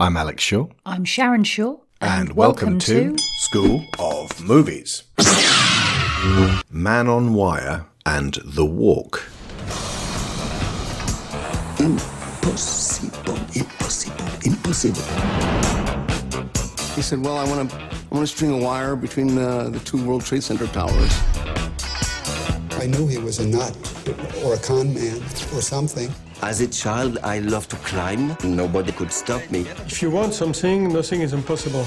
I'm Alex Shaw. I'm Sharon Shaw. And, welcome, to, School of Movies. Man on Wire and The Walk. Impossible, impossible, impossible. He said, "Well, I want to, I want to string a wire between the, the two World Trade Center towers." I knew he was a nut or a con man or something. As a child, I loved to climb. Nobody could stop me. If you want something, nothing is impossible.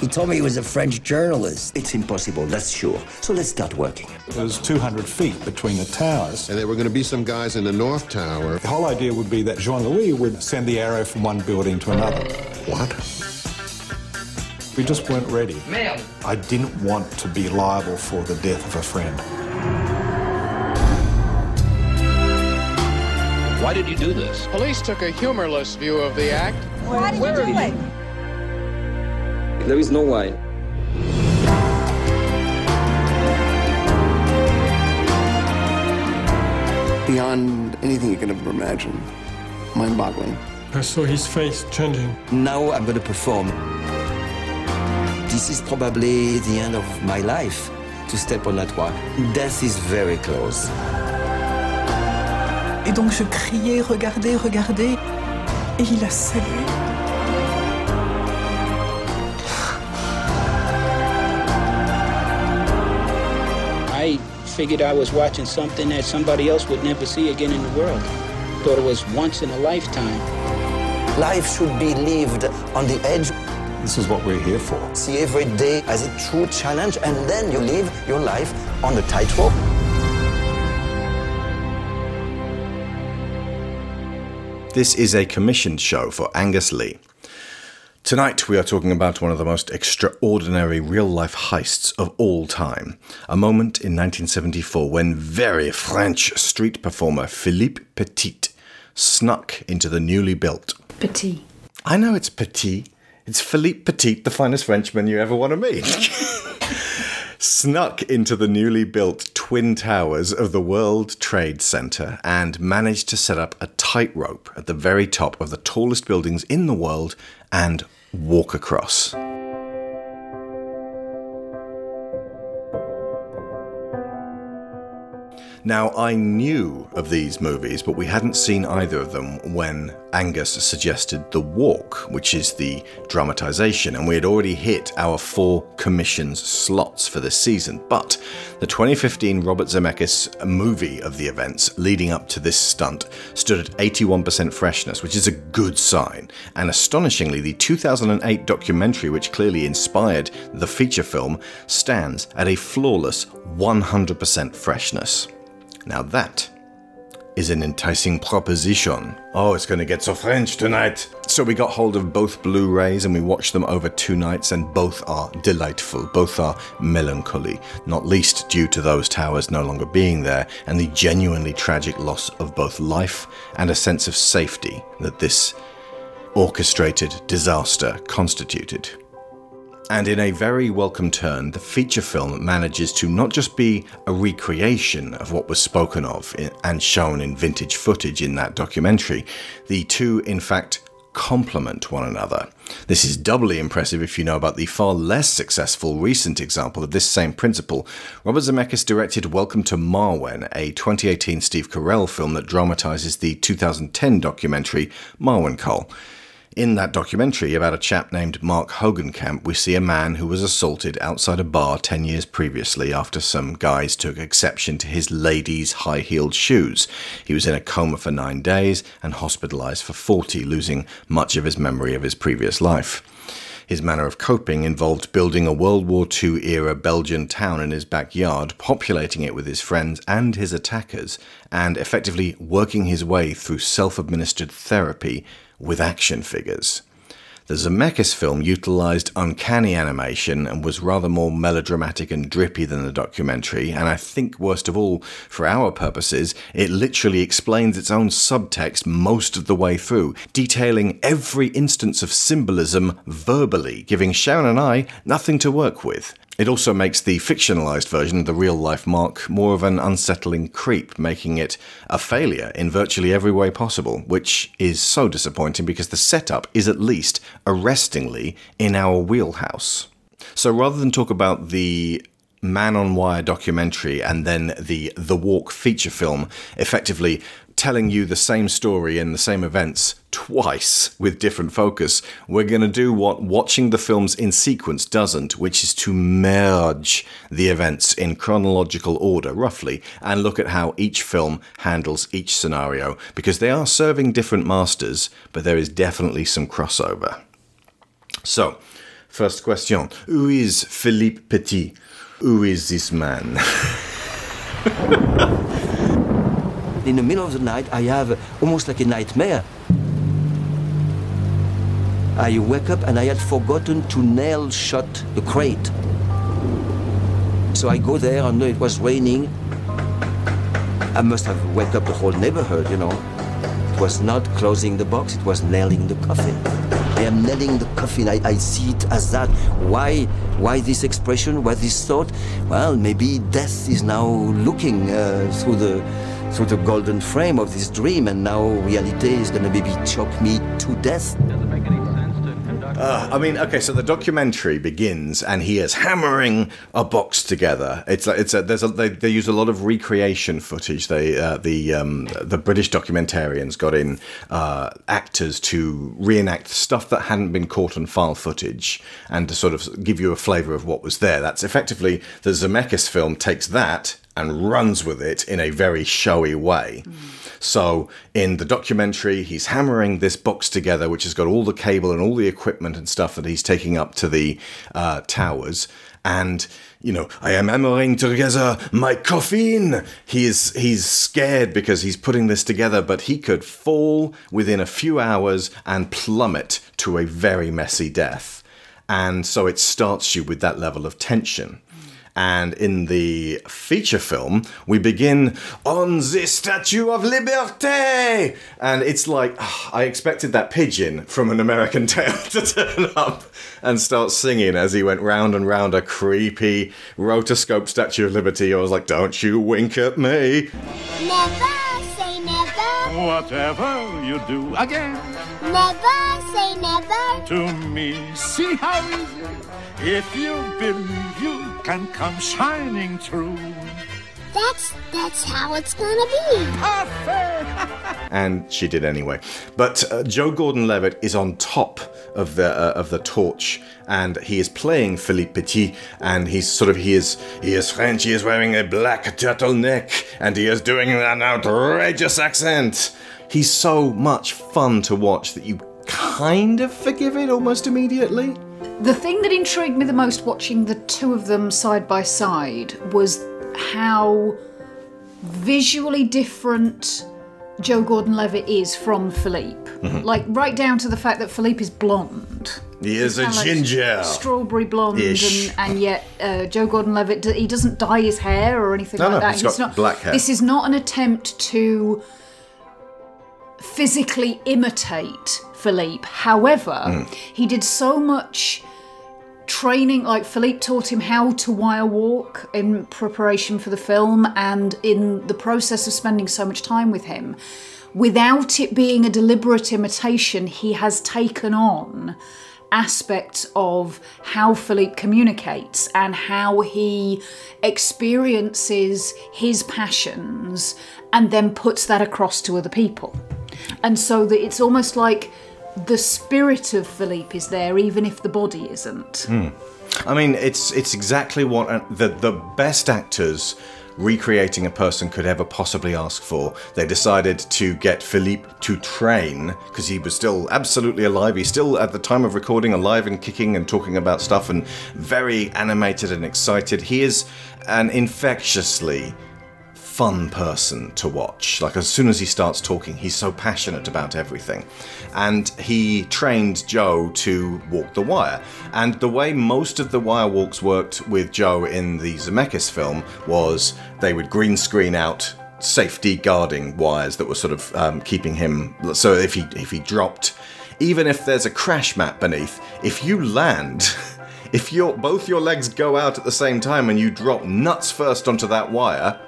He told me he was a French journalist. It's impossible, that's sure. So let's start working. There's 200 feet between the towers. And there were going to be some guys in the North Tower. The whole idea would be that Jean Louis would send the arrow from one building to another. What? We just weren't ready. I didn't want to be liable for the death of a friend. Why did you do this? Police took a humorless view of the act. Why did you do it? There is no why. Beyond anything you can ever imagine. Mind-boggling. I saw his face changing. Now I'm going to perform. This is probably the end of my life to step on that wire. Death is very close. Et donc je criais, regardez, regardez, et il a salué. I figured I was watching something that somebody else would never see again in the world. Thought it was once in a lifetime. Life should be lived on the edge. This is what we're here for. See every day as a true challenge, and then you live your life on the tightrope. This is a commissioned show for Angus Lee. Tonight, we are talking about one of the most extraordinary real life heists of all time. A moment in 1974 when very French street performer Philippe Petit snuck into the newly built. Petit. I know it's Petit. It's Philippe Petit, the finest Frenchman you ever want to meet. snuck into the newly built twin towers of the World Trade Center and managed to set up a tightrope at the very top of the tallest buildings in the world and walk across. Now, I knew of these movies, but we hadn't seen either of them when Angus suggested The Walk, which is the dramatisation, and we had already hit our four commissions slots for this season. But the 2015 Robert Zemeckis movie of the events leading up to this stunt stood at 81% freshness, which is a good sign. And astonishingly, the 2008 documentary, which clearly inspired the feature film, stands at a flawless 100% freshness. Now that is an enticing proposition. Oh, it's going to get so French tonight. So we got hold of both Blu rays and we watched them over two nights, and both are delightful. Both are melancholy, not least due to those towers no longer being there and the genuinely tragic loss of both life and a sense of safety that this orchestrated disaster constituted. And in a very welcome turn, the feature film manages to not just be a recreation of what was spoken of and shown in vintage footage in that documentary, the two, in fact, complement one another. This is doubly impressive if you know about the far less successful recent example of this same principle. Robert Zemeckis directed Welcome to Marwen, a 2018 Steve Carell film that dramatizes the 2010 documentary Marwencol. In that documentary about a chap named Mark Hogancamp, we see a man who was assaulted outside a bar 10 years previously after some guys took exception to his lady's high heeled shoes. He was in a coma for nine days and hospitalized for 40, losing much of his memory of his previous life. His manner of coping involved building a World War II era Belgian town in his backyard, populating it with his friends and his attackers, and effectively working his way through self administered therapy with action figures. The Zemeckis film utilized uncanny animation and was rather more melodramatic and drippy than the documentary, and I think, worst of all, for our purposes, it literally explains its own subtext most of the way through, detailing every instance of symbolism verbally, giving Sharon and I nothing to work with. It also makes the fictionalized version, of the real life Mark, more of an unsettling creep, making it a failure in virtually every way possible, which is so disappointing because the setup is at least arrestingly in our wheelhouse. So rather than talk about the Man on Wire documentary and then the The Walk feature film, effectively telling you the same story and the same events twice with different focus, we're going to do what watching the films in sequence doesn't, which is to merge the events in chronological order, roughly, and look at how each film handles each scenario, because they are serving different masters, but there is definitely some crossover. So, first question Who is Philippe Petit? Who is this man? In the middle of the night, I have almost like a nightmare. I wake up and I had forgotten to nail shut the crate. So I go there, and it was raining. I must have woke up the whole neighborhood, you know. It was not closing the box, it was nailing the coffin. I am nailing the coffin. I, I see it as that. Why why this expression? Why this thought? Well, maybe death is now looking uh, through the through the golden frame of this dream, and now reality is gonna maybe choke me to death. Uh, I mean, okay, so the documentary begins, and he is hammering a box together. It's like it's a, there's a, they, they use a lot of recreation footage. They uh, the um, the British documentarians got in uh, actors to reenact stuff that hadn't been caught on file footage, and to sort of give you a flavour of what was there. That's effectively the Zemeckis film takes that and runs with it in a very showy way. Mm. So in the documentary, he's hammering this box together, which has got all the cable and all the equipment and stuff that he's taking up to the uh, towers. And you know, I am hammering together my coffin. He's he's scared because he's putting this together, but he could fall within a few hours and plummet to a very messy death. And so it starts you with that level of tension. And in the feature film, we begin on the Statue of Liberté. And it's like, oh, I expected that pigeon from an American Tail to turn up and start singing as he went round and round a creepy rotoscope Statue of Liberty. I was like, don't you wink at me. Never say never. Whatever you do again. Never say never. To me, see how easy. If you believe you can come shining through. That's that's how it's gonna be. and she did anyway. But uh, Joe Gordon-Levitt is on top of the uh, of the torch, and he is playing Philippe Petit, and he's sort of he is he is French. He is wearing a black turtleneck, and he is doing an outrageous accent. He's so much fun to watch that you kind of forgive it almost immediately. The thing that intrigued me the most watching the two of them side by side was how visually different Joe Gordon Levitt is from Philippe. Mm-hmm. Like, right down to the fact that Philippe is blonde. He is a ginger. Like strawberry blonde, and, and, yet uh, Joe Gordon Levitt, he doesn't dye his hair or anything no, like no, that. He's, he's got not, black hair. This is not an attempt to physically imitate Philippe. However, mm. he did so much training like philippe taught him how to wire walk in preparation for the film and in the process of spending so much time with him. Without it being a deliberate imitation he has taken on aspects of how philippe communicates and how he experiences his passions and then puts that across to other people. And so that it's almost like the spirit of Philippe is there, even if the body isn't. Mm. I mean, it's it's exactly what the the best actors recreating a person could ever possibly ask for. They decided to get Philippe to train because he was still absolutely alive. He's still at the time of recording alive and kicking and talking about stuff and very animated and excited. He is an infectiously fun person to watch. Like, as soon as he starts talking, he's so passionate about everything. And he trained Joe to walk the wire. And the way most of the wire walks worked with Joe in the Zemeckis film was they would green screen out safety guarding wires that were sort of um, keeping him. So if he if he dropped, even if there's a crash mat beneath, if you land. if your both your legs go out at the same time and you drop nuts first onto that wire,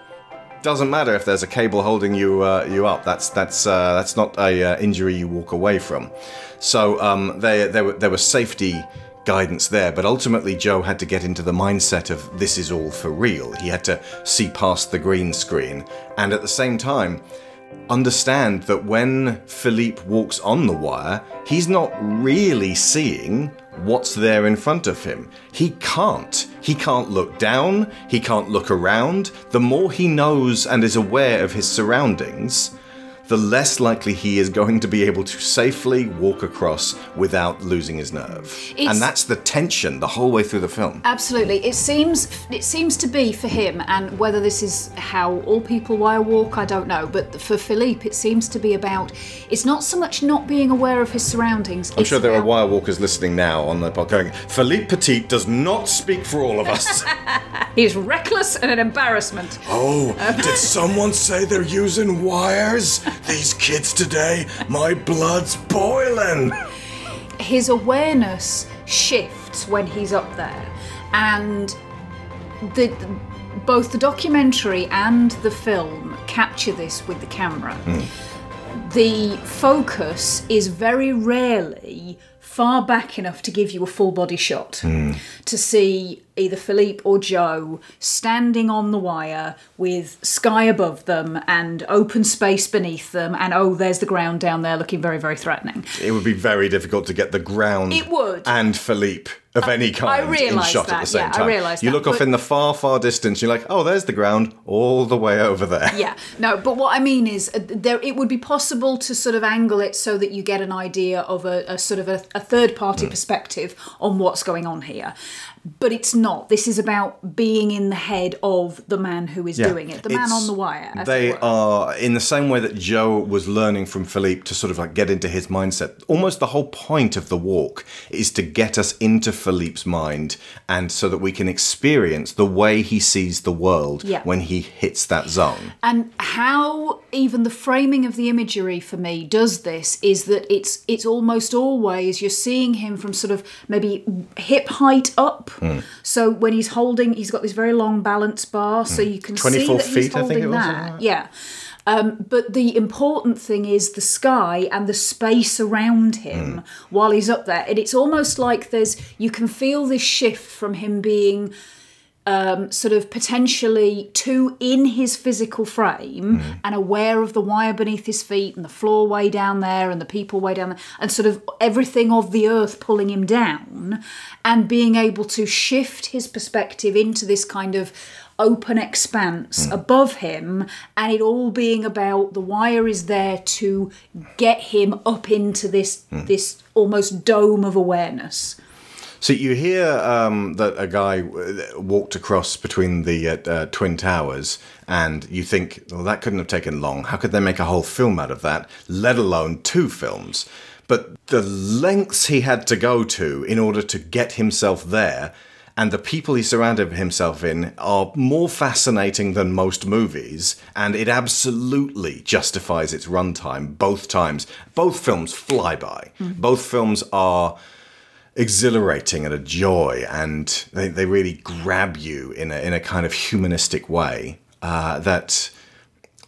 doesn't matter if there's a cable holding you uh, you up. That's that's uh, that's not a uh, injury you walk away from. So um, there there were, there was safety guidance there, but ultimately Joe had to get into the mindset of this is all for real. He had to see past the green screen, and at the same time understand that when Philippe walks on the wire, he's not really seeing what's there in front of him. He can't. He can't look down, he can't look around. The more he knows and is aware of his surroundings, the less likely he is going to be able to safely walk across without losing his nerve. It's- and that's the tension the whole way through the film. Absolutely. It seems it seems to be for him, and whether this is how all people wire walk, I don't know. But for Philippe, it seems to be about it's not so much not being aware of his surroundings. I'm sure there are about- wire walkers listening now on the podcast going, Philippe Petit does not speak for all of us. He's reckless and an embarrassment. Oh, did someone say they're using wires? These kids today, my blood's boiling. his awareness shifts when he's up there. And the both the documentary and the film capture this with the camera. Hmm. The focus is very rarely far back enough to give you a full body shot hmm. to see either Philippe or Joe standing on the wire with sky above them and open space beneath them, and oh, there's the ground down there looking very, very threatening. It would be very difficult to get the ground It would. and Philippe of any kind in shot at the same yeah, I time. realise you that, look off in the far, far distance, you're like, oh, there's the ground all the way over there. Yeah, no, but what I mean is, uh, there it would be possible to sort of angle it so that you get an idea of a, a sort of a, a third party Hmm. perspective on what's going on here. But it's not. This is about being in the head of the man who is Yeah. doing it, the man on the wire. as They are in the same way that Joe was learning from Philippe to sort of like get into his mindset. Almost the whole point of the walk is to get us into Philippe's mind and so that we can experience the way he sees the world Yeah. when he hits that zone. and how even the framing of the imagery for me does this is that it's it's almost always you're seeing him from sort of maybe hip height up Hmm. so when he's holding he's got this very long balance bar so you can see 24 that he's Hmm. feet, I holding think it was, that yeah um, but the important thing is the sky and the space around him Hmm. while he's up there and it's almost like there's you can feel this shift from him being um, sort of potentially too in his physical frame mm-hmm. and aware of the wire beneath his feet and the floor way down there and the people way down there and sort of everything of the earth pulling him down and being able to shift his perspective into this kind of open expanse mm. above him and it all being about the wire is there to get him up into this mm. this almost dome of awareness So you hear um, that a guy uh, walked across between the uh, uh, twin towers, and you think, well, that couldn't have taken long. How could they make a whole film out of that? Let alone two films. But the lengths he had to go to in order to get himself there, and the people he surrounded himself in, are more fascinating than most movies, and it absolutely justifies its runtime both times. Both films fly by. Both films are exhilarating and a joy, and they, they really grab you in a in a kind of humanistic way uh, that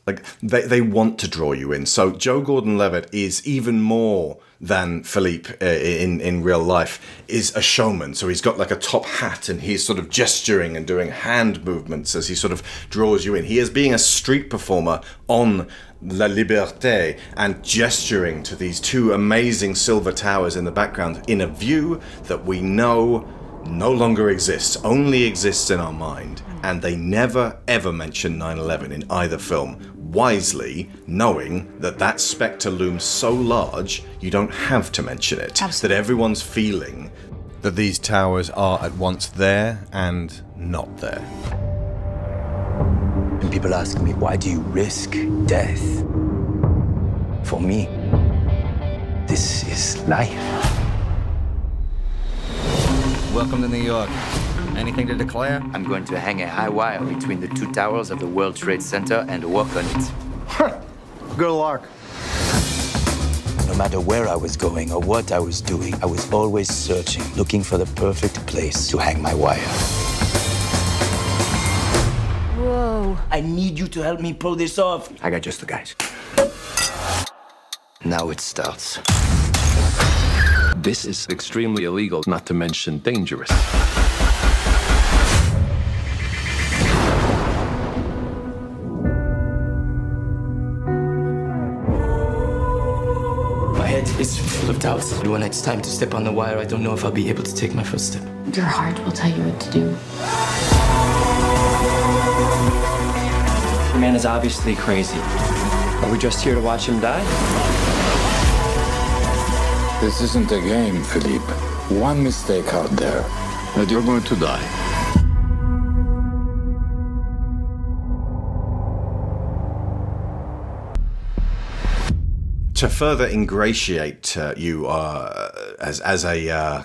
like they, they want to draw you in. So Joe Gordon Levitt is even more than Philippe uh, in in real life is a showman. So he's got like a top hat and he's sort of gesturing and doing hand movements as he sort of draws you in. He is being a street performer on La Liberté and gesturing to these two amazing silver towers in the background in a view that we know no longer exists, only exists in our mind. And they never ever mention 9 11 in either film, wisely knowing that that spectre looms so large you don't have to mention it. That everyone's feeling that these towers are at once there and not there. And people ask me, why do you risk death? For me, this is life. Welcome to New York. Anything to declare? I'm going to hang a high wire between the two towers of the World Trade Center and work on it. Good luck. No matter where I was going or what I was doing, I was always searching, looking for the perfect place to hang my wire. Whoa. I need you to help me pull this off. I got just the guys. Now it starts. This is extremely illegal, not to mention dangerous. My head is full of doubts. When it's time to step on the wire, I don't know if I'll be able to take my first step. Your heart will tell you what to do. The man is obviously crazy. Are we just here to watch him die? This isn't a game, Philippe. One mistake out there, and you're going to die. to further ingratiate uh, you uh, as as a uh,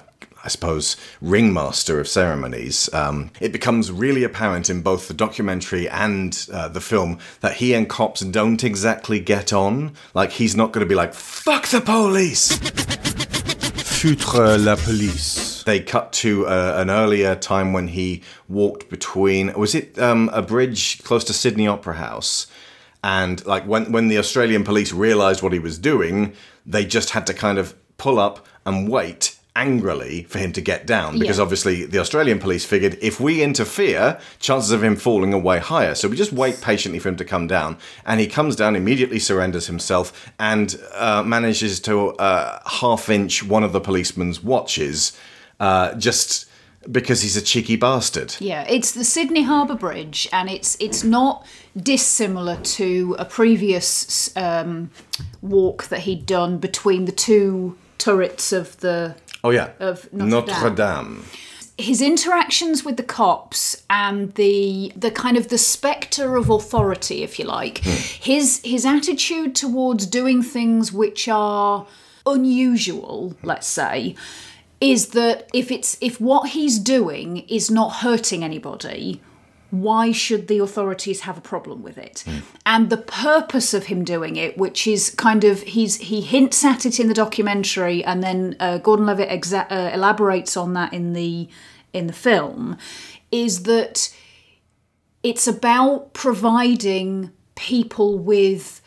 I suppose ringmaster of ceremonies, um, it becomes really apparent in both the documentary and uh, the film that he and cops don't exactly get on. Like he's not going to be like "fuck the police." Foutre la police. They cut to uh, an earlier time when he walked between. Was it um, a bridge close to Sydney Opera House? And like when when the Australian police realised what he was doing, they just had to kind of pull up and wait angrily for him to get down because Yeah. obviously the Australian police figured if we interfere, chances of him falling are way higher. So we just wait patiently for him to come down, and he comes down, immediately surrenders himself, and uh, manages to uh, half inch one of the policeman's watches, uh, just because he's a cheeky bastard. Yeah, it's the Sydney Harbour Bridge, and it's it's not dissimilar to a previous um, walk that he'd done between the two turrets of the Oh yeah, of Notre, Notre Dame. his interactions with the cops and the the kind of the spectre of authority if you like hmm. his his attitude towards doing things which are unusual let's say is that if it's if what he's doing is not hurting anybody why should the authorities have a problem with it? And the purpose of him doing it which is kind of he's he hints at it in the documentary and then uh, gordon levitt exa- uh, elaborates on that in the in the film is that it's about providing people with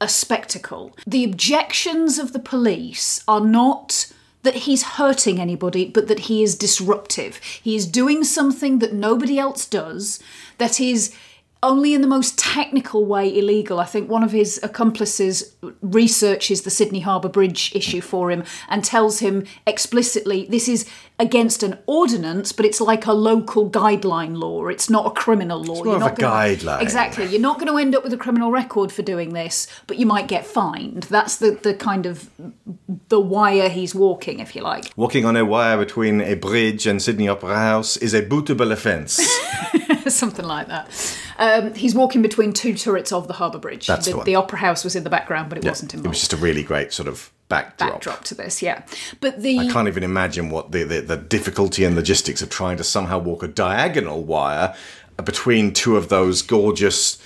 a spectacle. The objections of the police are not that he's hurting anybody, but that he is disruptive. He is doing something that nobody else does, that is only in the most technical way illegal. I think one of his accomplices researches the Sydney Harbour Bridge issue for him and tells him explicitly this is against an ordinance, but it's like a local guideline law. It's not a criminal law. It's more of a guideline. Exactly. You're not going to end up with a criminal record for doing this, but you might get fined. That's the, the kind of the wire he's walking, if you like. Walking on a wire between a bridge and Sydney Opera House is a bootable offence. Something like that. Um, he's walking between two turrets of the Harbour Bridge. That's the, the one. the Opera House was in the background, but it Yeah, wasn't in. it was just a really great sort of backdrop. Backdrop to this, yeah. But the I can't even imagine what the, the, the difficulty and logistics of trying to somehow walk a diagonal wire between two of those gorgeous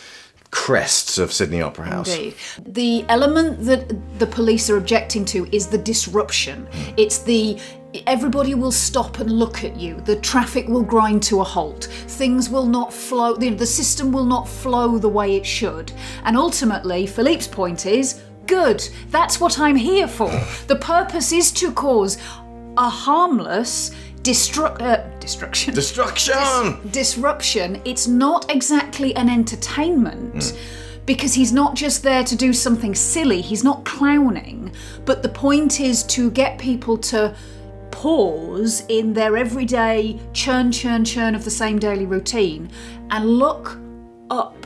crests of Sydney Opera House. Indeed. The element that the police are objecting to is the disruption. Hmm. It's the everybody will stop and look at you. The traffic will grind to a halt. Things will not flow. The, the system will not flow the way it should. And ultimately, Philippe's point is good. That's what I'm here for. The purpose is to cause a harmless destru- uh, destruction. Destruction! disruption, it's not exactly an entertainment because he's not just there to do something silly, he's not clowning, but the point is to get people to pause in their everyday churn, churn, churn of the same daily routine and look up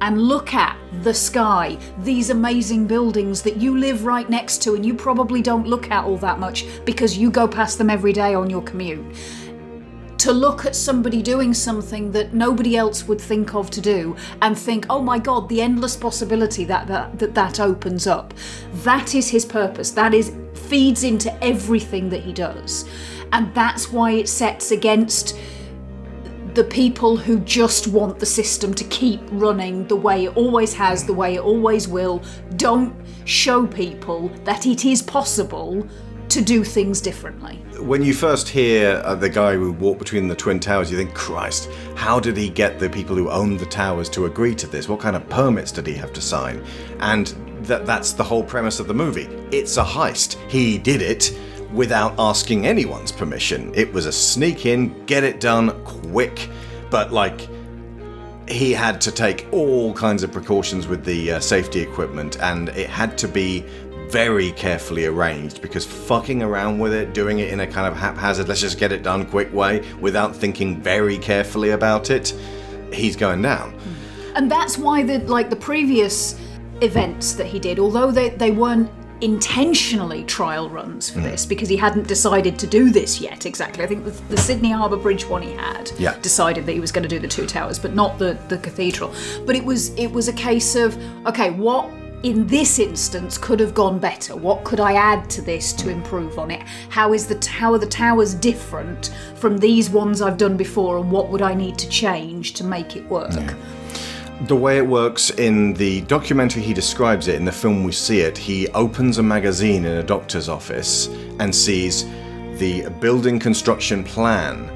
and look at the sky, these amazing buildings that you live right next to and you probably don't look at all that much because you go past them every day on your commute. To look at somebody doing something that nobody else would think of to do and think oh my god the endless possibility that that that, that opens up. That is his purpose. That is feeds into everything that he does. And that's why it sets against the people who just want the system to keep running the way it always has, the way it always will, don't show people that it is possible to do things differently. When you first hear uh, the guy who walked between the Twin Towers, you think, Christ, how did he get the people who owned the towers to agree to this? What kind of permits did he have to sign? And that that's the whole premise of the movie. It's a heist. He did it without asking anyone's permission. It was a sneak in, get it done quick, but like he had to take all kinds of precautions with the uh, safety equipment and it had to be very carefully arranged because fucking around with it, doing it in a kind of haphazard, let's just get it done quick way without thinking very carefully about it, he's going down. And that's why the like the previous events that he did, although they, they weren't intentionally trial runs for Mm. this because he hadn't decided to do this yet exactly. I think the, the Sydney Harbour Bridge one he had Yeah. decided that he was going to do the two towers, but not the, the cathedral. But it was it was a case of okay, what in this instance could have gone better? What could I add to this to improve on it? How is the how are the towers different from these ones I've done before, and what would I need to change to make it work? The way it works in the documentary, he describes it. In the film, we see it. He opens a magazine in a doctor's office and sees the building construction plan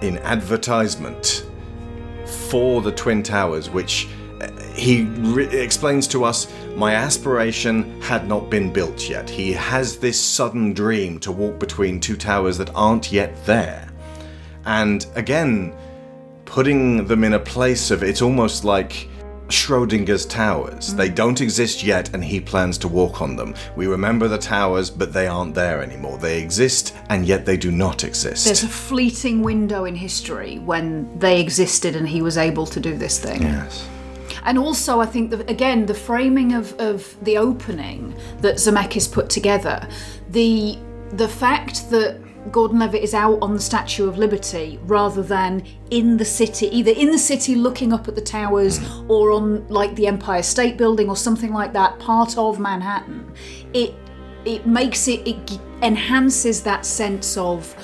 in advertisement for the Twin Towers, which uh, he re- explains to us my aspiration had not been built yet. He has this sudden dream to walk between two towers that aren't yet there. And again, putting them in a place of it's almost like Schrodinger's towers. They mm. don't exist yet, and he plans to walk on them. We remember the towers, but they aren't there anymore. They exist, and yet they do not exist. There's a fleeting window in history when they existed and he was able to do this thing. Yes. And also, I think that again, the framing of, of the opening that Zemeckis put together, the the fact that Gordon Levitt is out on the Statue of Liberty rather than in the city, either in the city looking up at the towers mm. or on like the Empire State Building or something like that, part of Manhattan, it it makes it it enhances that sense of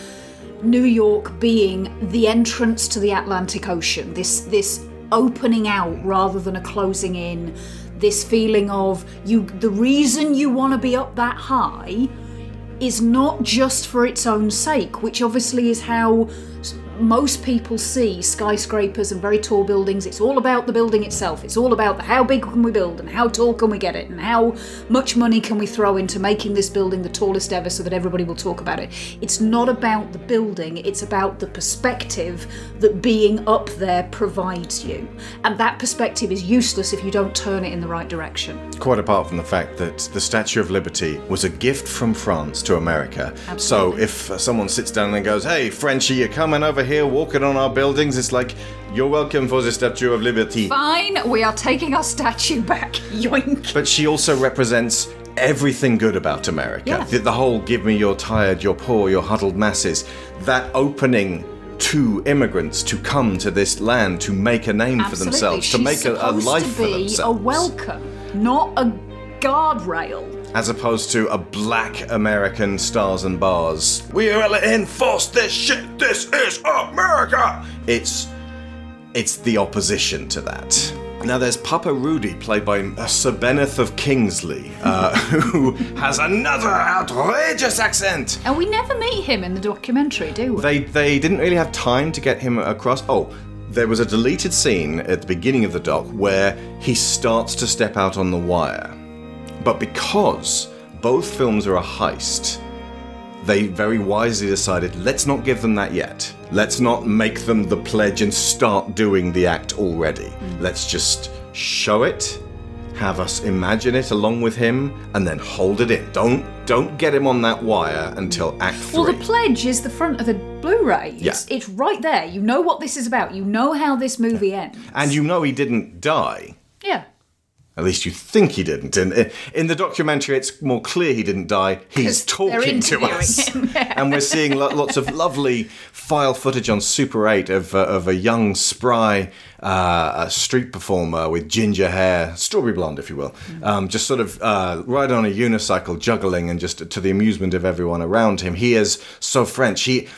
New York being the entrance to the Atlantic Ocean. This this opening out rather than a closing in. This feeling of you the reason you want to be up that high is not just for its own sake, which obviously is how most people see skyscrapers and very tall buildings. It's all about the building itself. It's all about the how big can we build and how tall can we get it and how much money can we throw into making this building the tallest ever so that everybody will talk about it. It's not about the building, it's about the perspective that being up there provides you. And that perspective is useless if you don't turn it in the right direction. Quite apart from the fact that the Statue of Liberty was a gift from France to America. So if someone sits down and goes, "Hey, Frenchie, you're coming over here, walking on our buildings," it's like, "You're welcome for the Statue of Liberty." Fine, we are taking our statue back. Yoink. But she also represents everything good about America. Yeah. The, the whole give me your tired, your poor, your huddled masses. That opening to immigrants to come to this land to make a name for Absolutely. themselves, to make a, a life to for be themselves. a welcome, not a guardrail. As opposed to a black American stars and bars. We will enforce this shit. This is America. It's it's the opposition to that. Now there's Papa Rudy, played by uh, Sir Beneth of Kingsley, uh, who has another outrageous accent. And we never meet him in the documentary, do we? They they didn't really have time to get him across. Oh, there was a deleted scene at the beginning of the doc where he starts to step out on the wire. But because both films are a heist, they very wisely decided let's not give them that yet. Let's not make them the pledge and start doing the act already. Mm. Let's just show it, have us imagine it along with him, and then hold it in. Don't don't get him on that wire until act three. Well, the pledge is the front of the Blu-ray. Yeah. It's, it's right there. You know what this is about. You know how this movie ends. and you know he didn't die. Yeah. At least you think he didn't. In, in the documentary, it's more clear he didn't die. He's talking to us. yeah. And we're seeing lo- lots of lovely file footage on Super 8 of, uh, of a young, spry uh, a street performer with ginger hair, strawberry blonde, if you will, um, just sort of uh, riding on a unicycle, juggling, and just to the amusement of everyone around him. He is so French. He.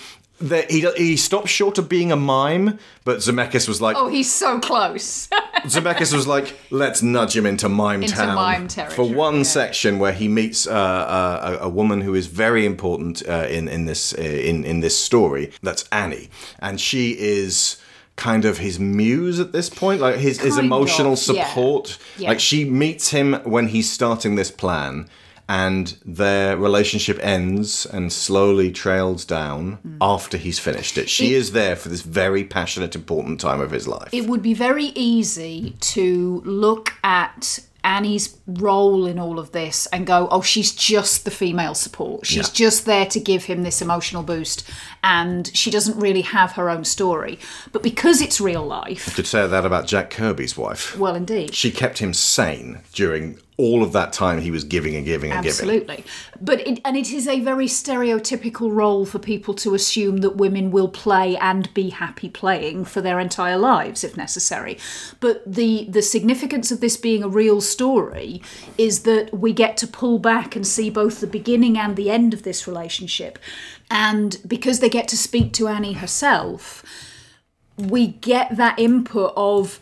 The, he, he stopped short of being a mime, but Zemeckis was like, Oh, he's so close. Zemeckis was like, let's nudge him into Mime Into Town mime for one section where he meets uh, uh, a, a woman who is very important uh, in in this uh, in in this story. That's Annie, and she is kind of his muse at this point, like his his emotional of, yeah. support. Yeah. Like she meets him when he's starting this plan. And their relationship ends and slowly trails down after he's finished it. She Mm. It- is there for this very passionate, important time of his life. it would be very easy to look at Annie's role in all of this and go, oh, she's just the female support. She's Yeah. just there to give him this emotional boost, and she doesn't really have her own story. But because it's real life, could say that about Jack Kirby's wife. well, indeed. She kept him sane during all of that time he was giving and giving and giving. Absolutely. But it, and it is a very stereotypical role for people to assume that women will play and be happy playing for their entire lives if necessary. But the the significance of this being a real story is that we get to pull back and see both the beginning and the end of this relationship. And because they get to speak to Annie herself, we get that input of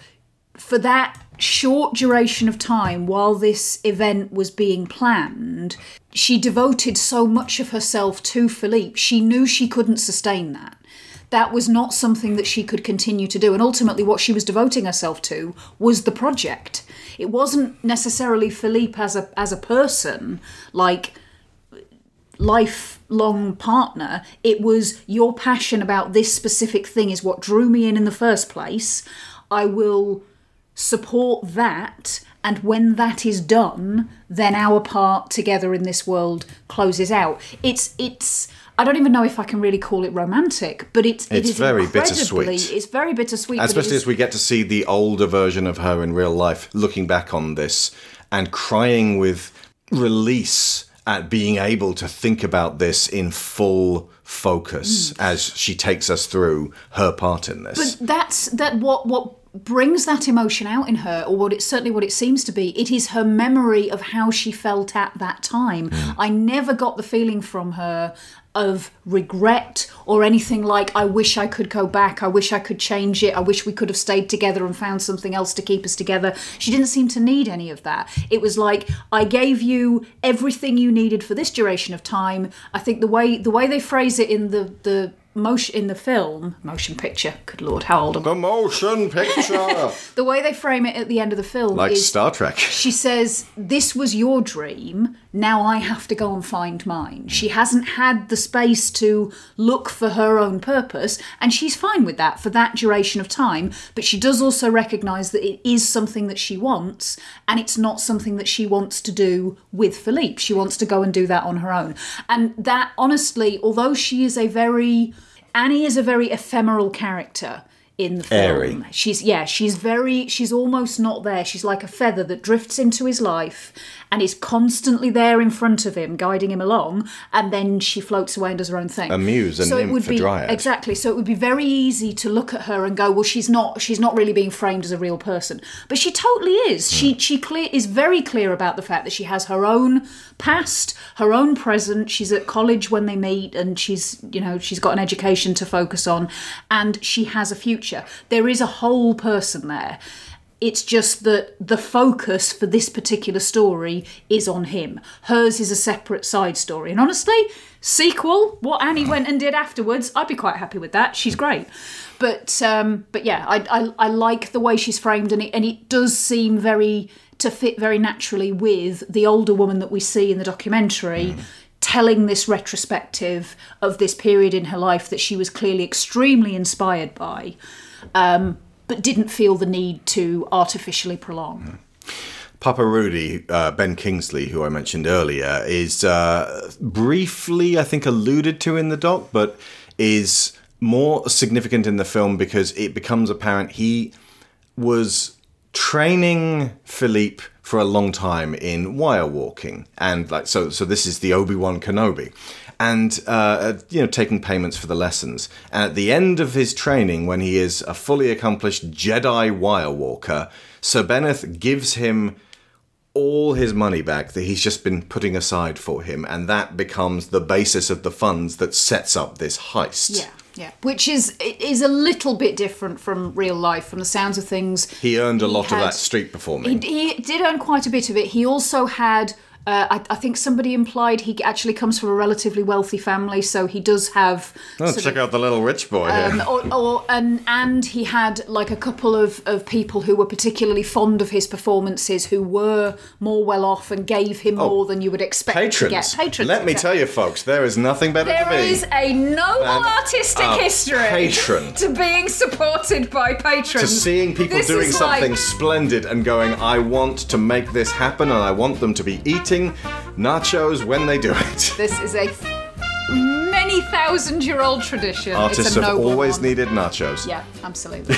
for that short duration of time while this event was being planned, she devoted so much of herself to Philippe. She knew she couldn't sustain that. That was not something that she could continue to do. And ultimately, what she was devoting herself to was the project. It wasn't necessarily Philippe as a, as a person, like lifelong partner. It was your passion about this specific thing is what drew me in in the first place. I will support that. And when that is done, then our part together in this world closes out. It's it's. I don't even know if I can really call it romantic, but it's it It's is very bittersweet. It's very bittersweet, Especially as we get to see the older version of her in real life looking back on this and crying with release at being able to think about this in full focus mm. as she takes us through her part in this. But that's that what what brings that emotion out in her, or what it's certainly what it seems to be. It is her memory of how she felt at that time. Mm. I never got the feeling from her of regret or anything like I wish I could go back, I wish I could change it, I wish we could have stayed together and found something else to keep us together. She didn't seem to need any of that. It was like I gave you everything you needed for this duration of time. I think the way the way they phrase it in the the motion in the film motion picture good lord how old am I? the motion picture the way they frame it at the end of the film like is Star Trek. she says, This was your dream, now I have to go and find mine. She hasn't had the space to look for her own purpose, and she's fine with that for that duration of time. But she does also recognise that it is something that she wants, and it's not something that she wants to do with Philippe. She wants to go and do that on her own. And that, honestly, although she is a very. Annie is a very ephemeral character in the film. Airy. She's yeah, she's very she's almost not there. She's like a feather that drifts into his life and is constantly there in front of him, guiding him along, and then she floats away and does her own thing. A muse, a so it would be dryad. exactly. So it would be very easy to look at her and go, well, she's not she's not really being framed as a real person, but she totally is. She Hmm. she clear is very clear about the fact that she has her own past, her own present. She's at college when they meet, and she's you know she's got an education to focus on, and she has a future. There is a whole person there. It's just that the focus for this particular story is on him. Hers is a separate side story. And honestly, sequel, what Annie went and did afterwards, I'd be quite happy with that. She's great. But um, but yeah, I, I I like the way she's framed, and it and it does seem very to fit very naturally with the older woman that we see in the documentary. Telling this retrospective of this period in her life that she was clearly extremely inspired by, um, but didn't feel the need to artificially prolong. Papa Rudy, uh, Ben Kingsley, who I mentioned earlier, is uh, briefly, I think, alluded to in the doc, but is more significant in the film because it becomes apparent he was training Philippe for a long time in wire walking, and like so. So this is the Obi Wan Kenobi, and uh, you know taking payments for the lessons. And at the end of his training, when he is a fully accomplished Jedi wire walker, Sir Benneth gives him all his money back that he's just been putting aside for him, and that becomes the basis of the funds that sets up this heist. Yeah, Yeah, which is is a little bit different from real life. From the sounds of things, He earned a lot of that street performing. He, he did earn quite a bit of it. He also had. Uh, I, I think somebody implied he actually comes from a relatively wealthy family, so he does have. Oh, check of- out the little rich boy um, here. or, or and and he had like a couple of, of people who were particularly fond of his performances, who were more well off and gave him more than you would expect to Oh, Patrons. get. Patrons. Let me tell you, folks, there is nothing better There to be. is a noble artistic a history patron. to being supported by patrons. to seeing people This doing something like- splendid and going, I want to make this happen and I want them to be eating nachos when they do it. This is a many thousand year old tradition. Artists it's a have always one. needed nachos. Yeah, absolutely.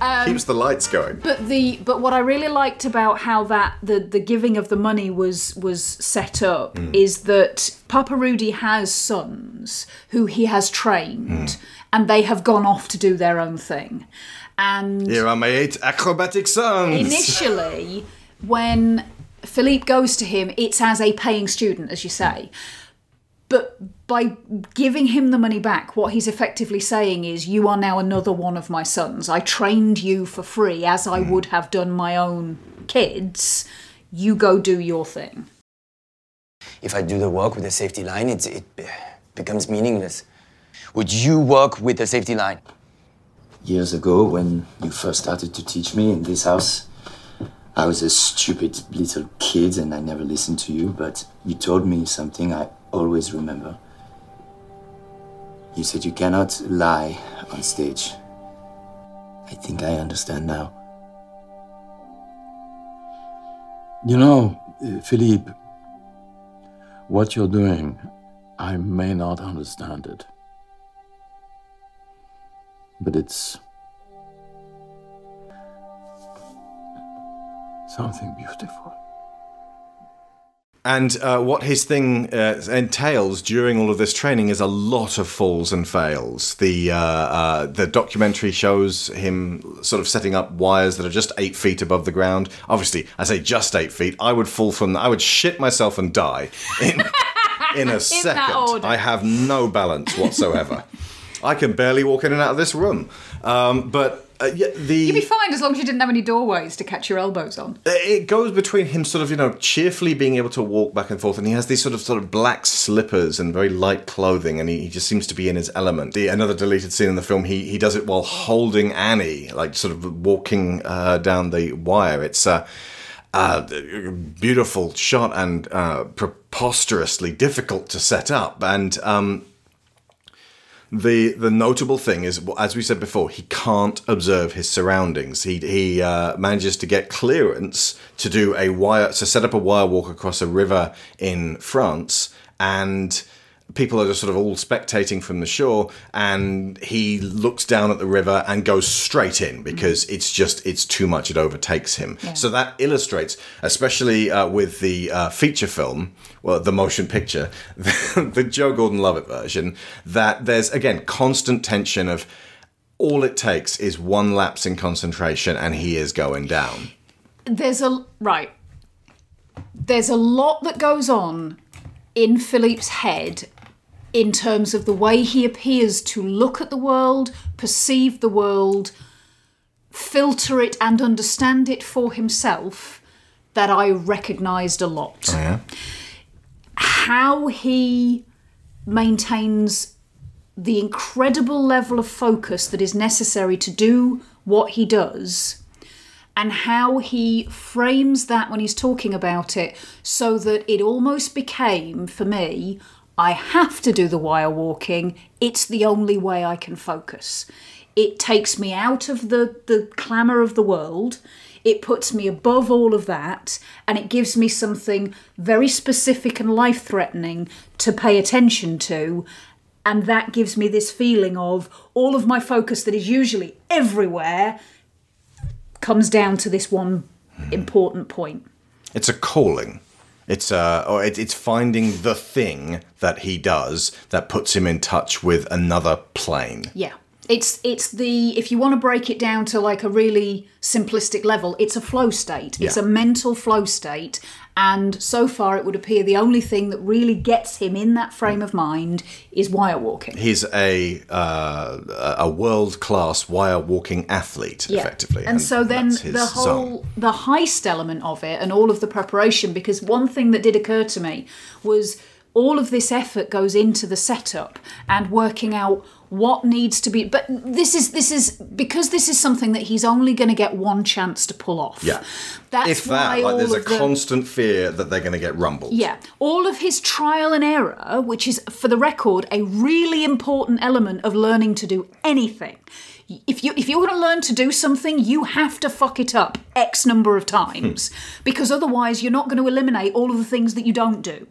Um, Keeps the lights going. But the but what I really liked about how that the the giving of the money was was set up Mm. is that Papa Rudy has sons who he has trained Mm. and they have gone off to do their own thing. And Here are my eight acrobatic sons. initially when Philippe goes to him, it's as a paying student, as you say. But by giving him the money back, what he's effectively saying is, You are now another one of my sons. I trained you for free as I mm. would have done my own kids. You go do your thing. If I do the work with a safety line, it, it becomes meaningless. Would you work with a safety line? Years ago, when you first started to teach me in this house, I was a stupid little kid and I never listened to you, but you told me something I always remember. You said you cannot lie on stage. I think I understand now. You know, uh, Philippe, what you're doing, I may not understand it. But it's something beautiful. And uh, what his thing uh, entails during all of this training is a lot of falls and fails. The uh, uh, the documentary shows him sort of setting up wires that are just eight feet above the ground. Obviously, I say just eight feet. I would fall from. I would shit myself and die in in a second. I have no balance whatsoever. I can barely walk in and out of this room. Um, but uh, yeah, the You'd be fine as long as you didn't have any doorways to catch your elbows on. it goes between him sort of you know cheerfully being able to walk back and forth and he has these sort of sort of black slippers and very light clothing and he, he just seems to be in his element the, another deleted scene in the film he, he does it while holding annie like sort of walking uh, down the wire it's uh, uh, beautiful shot and uh, preposterously difficult to set up and um, the the notable thing is, as we said before, he can't observe his surroundings. He he uh, manages to get clearance to do a wire to set up a wire walk across a river in France, and people are just sort of all spectating from the shore. And he looks down at the river and goes straight in because it's just it's too much. It overtakes him. Yeah. So that illustrates, especially uh, with the uh, feature film, well, the motion picture, the Joe Gordon Levitt version, that there's again constant tension of all it takes is one lapse in concentration and he is going down. There's a right. There's a lot that goes on in Philippe's head in terms of the way he appears to look at the world, perceive the world, filter it, and understand it for himself that I recognised a lot. Oh, yeah. How he maintains the incredible level of focus that is necessary to do what he does and how he frames that when he's talking about it so that it almost became for me I have to do the wire walking. It's the only way I can focus. It takes me out of the the clamor of the world. It puts me above all of that and it gives me something very specific and life threatening to pay attention to. And that gives me this feeling of all of my focus that is usually everywhere comes down to this one important point. It's a calling. It's uh, or it, it's finding the thing that he does that puts him in touch with another plane. Yeah. It's it's the if you want to break it down to like a really simplistic level, it's a flow state. It's a mental flow state, and so far it would appear the only thing that really gets him in that frame of mind is wire walking. He's a uh, a world class wire walking athlete, effectively. And, so then the whole zone. the heist element of it and all of the preparation because one thing that did occur to me was all of this effort goes into the setup and working out what needs to be but this is this is because this is something that he's only going to get one chance to pull off. Yeah. That's if why that, like, there's a the- constant fear that they're going to get rumbled. yeah, all of his trial and error, which is, for the record, a really important element of learning to do anything. If you if you're going to learn to do something, you have to fuck it up x number of times hmm. because otherwise you're not going to eliminate all of the things that you don't do.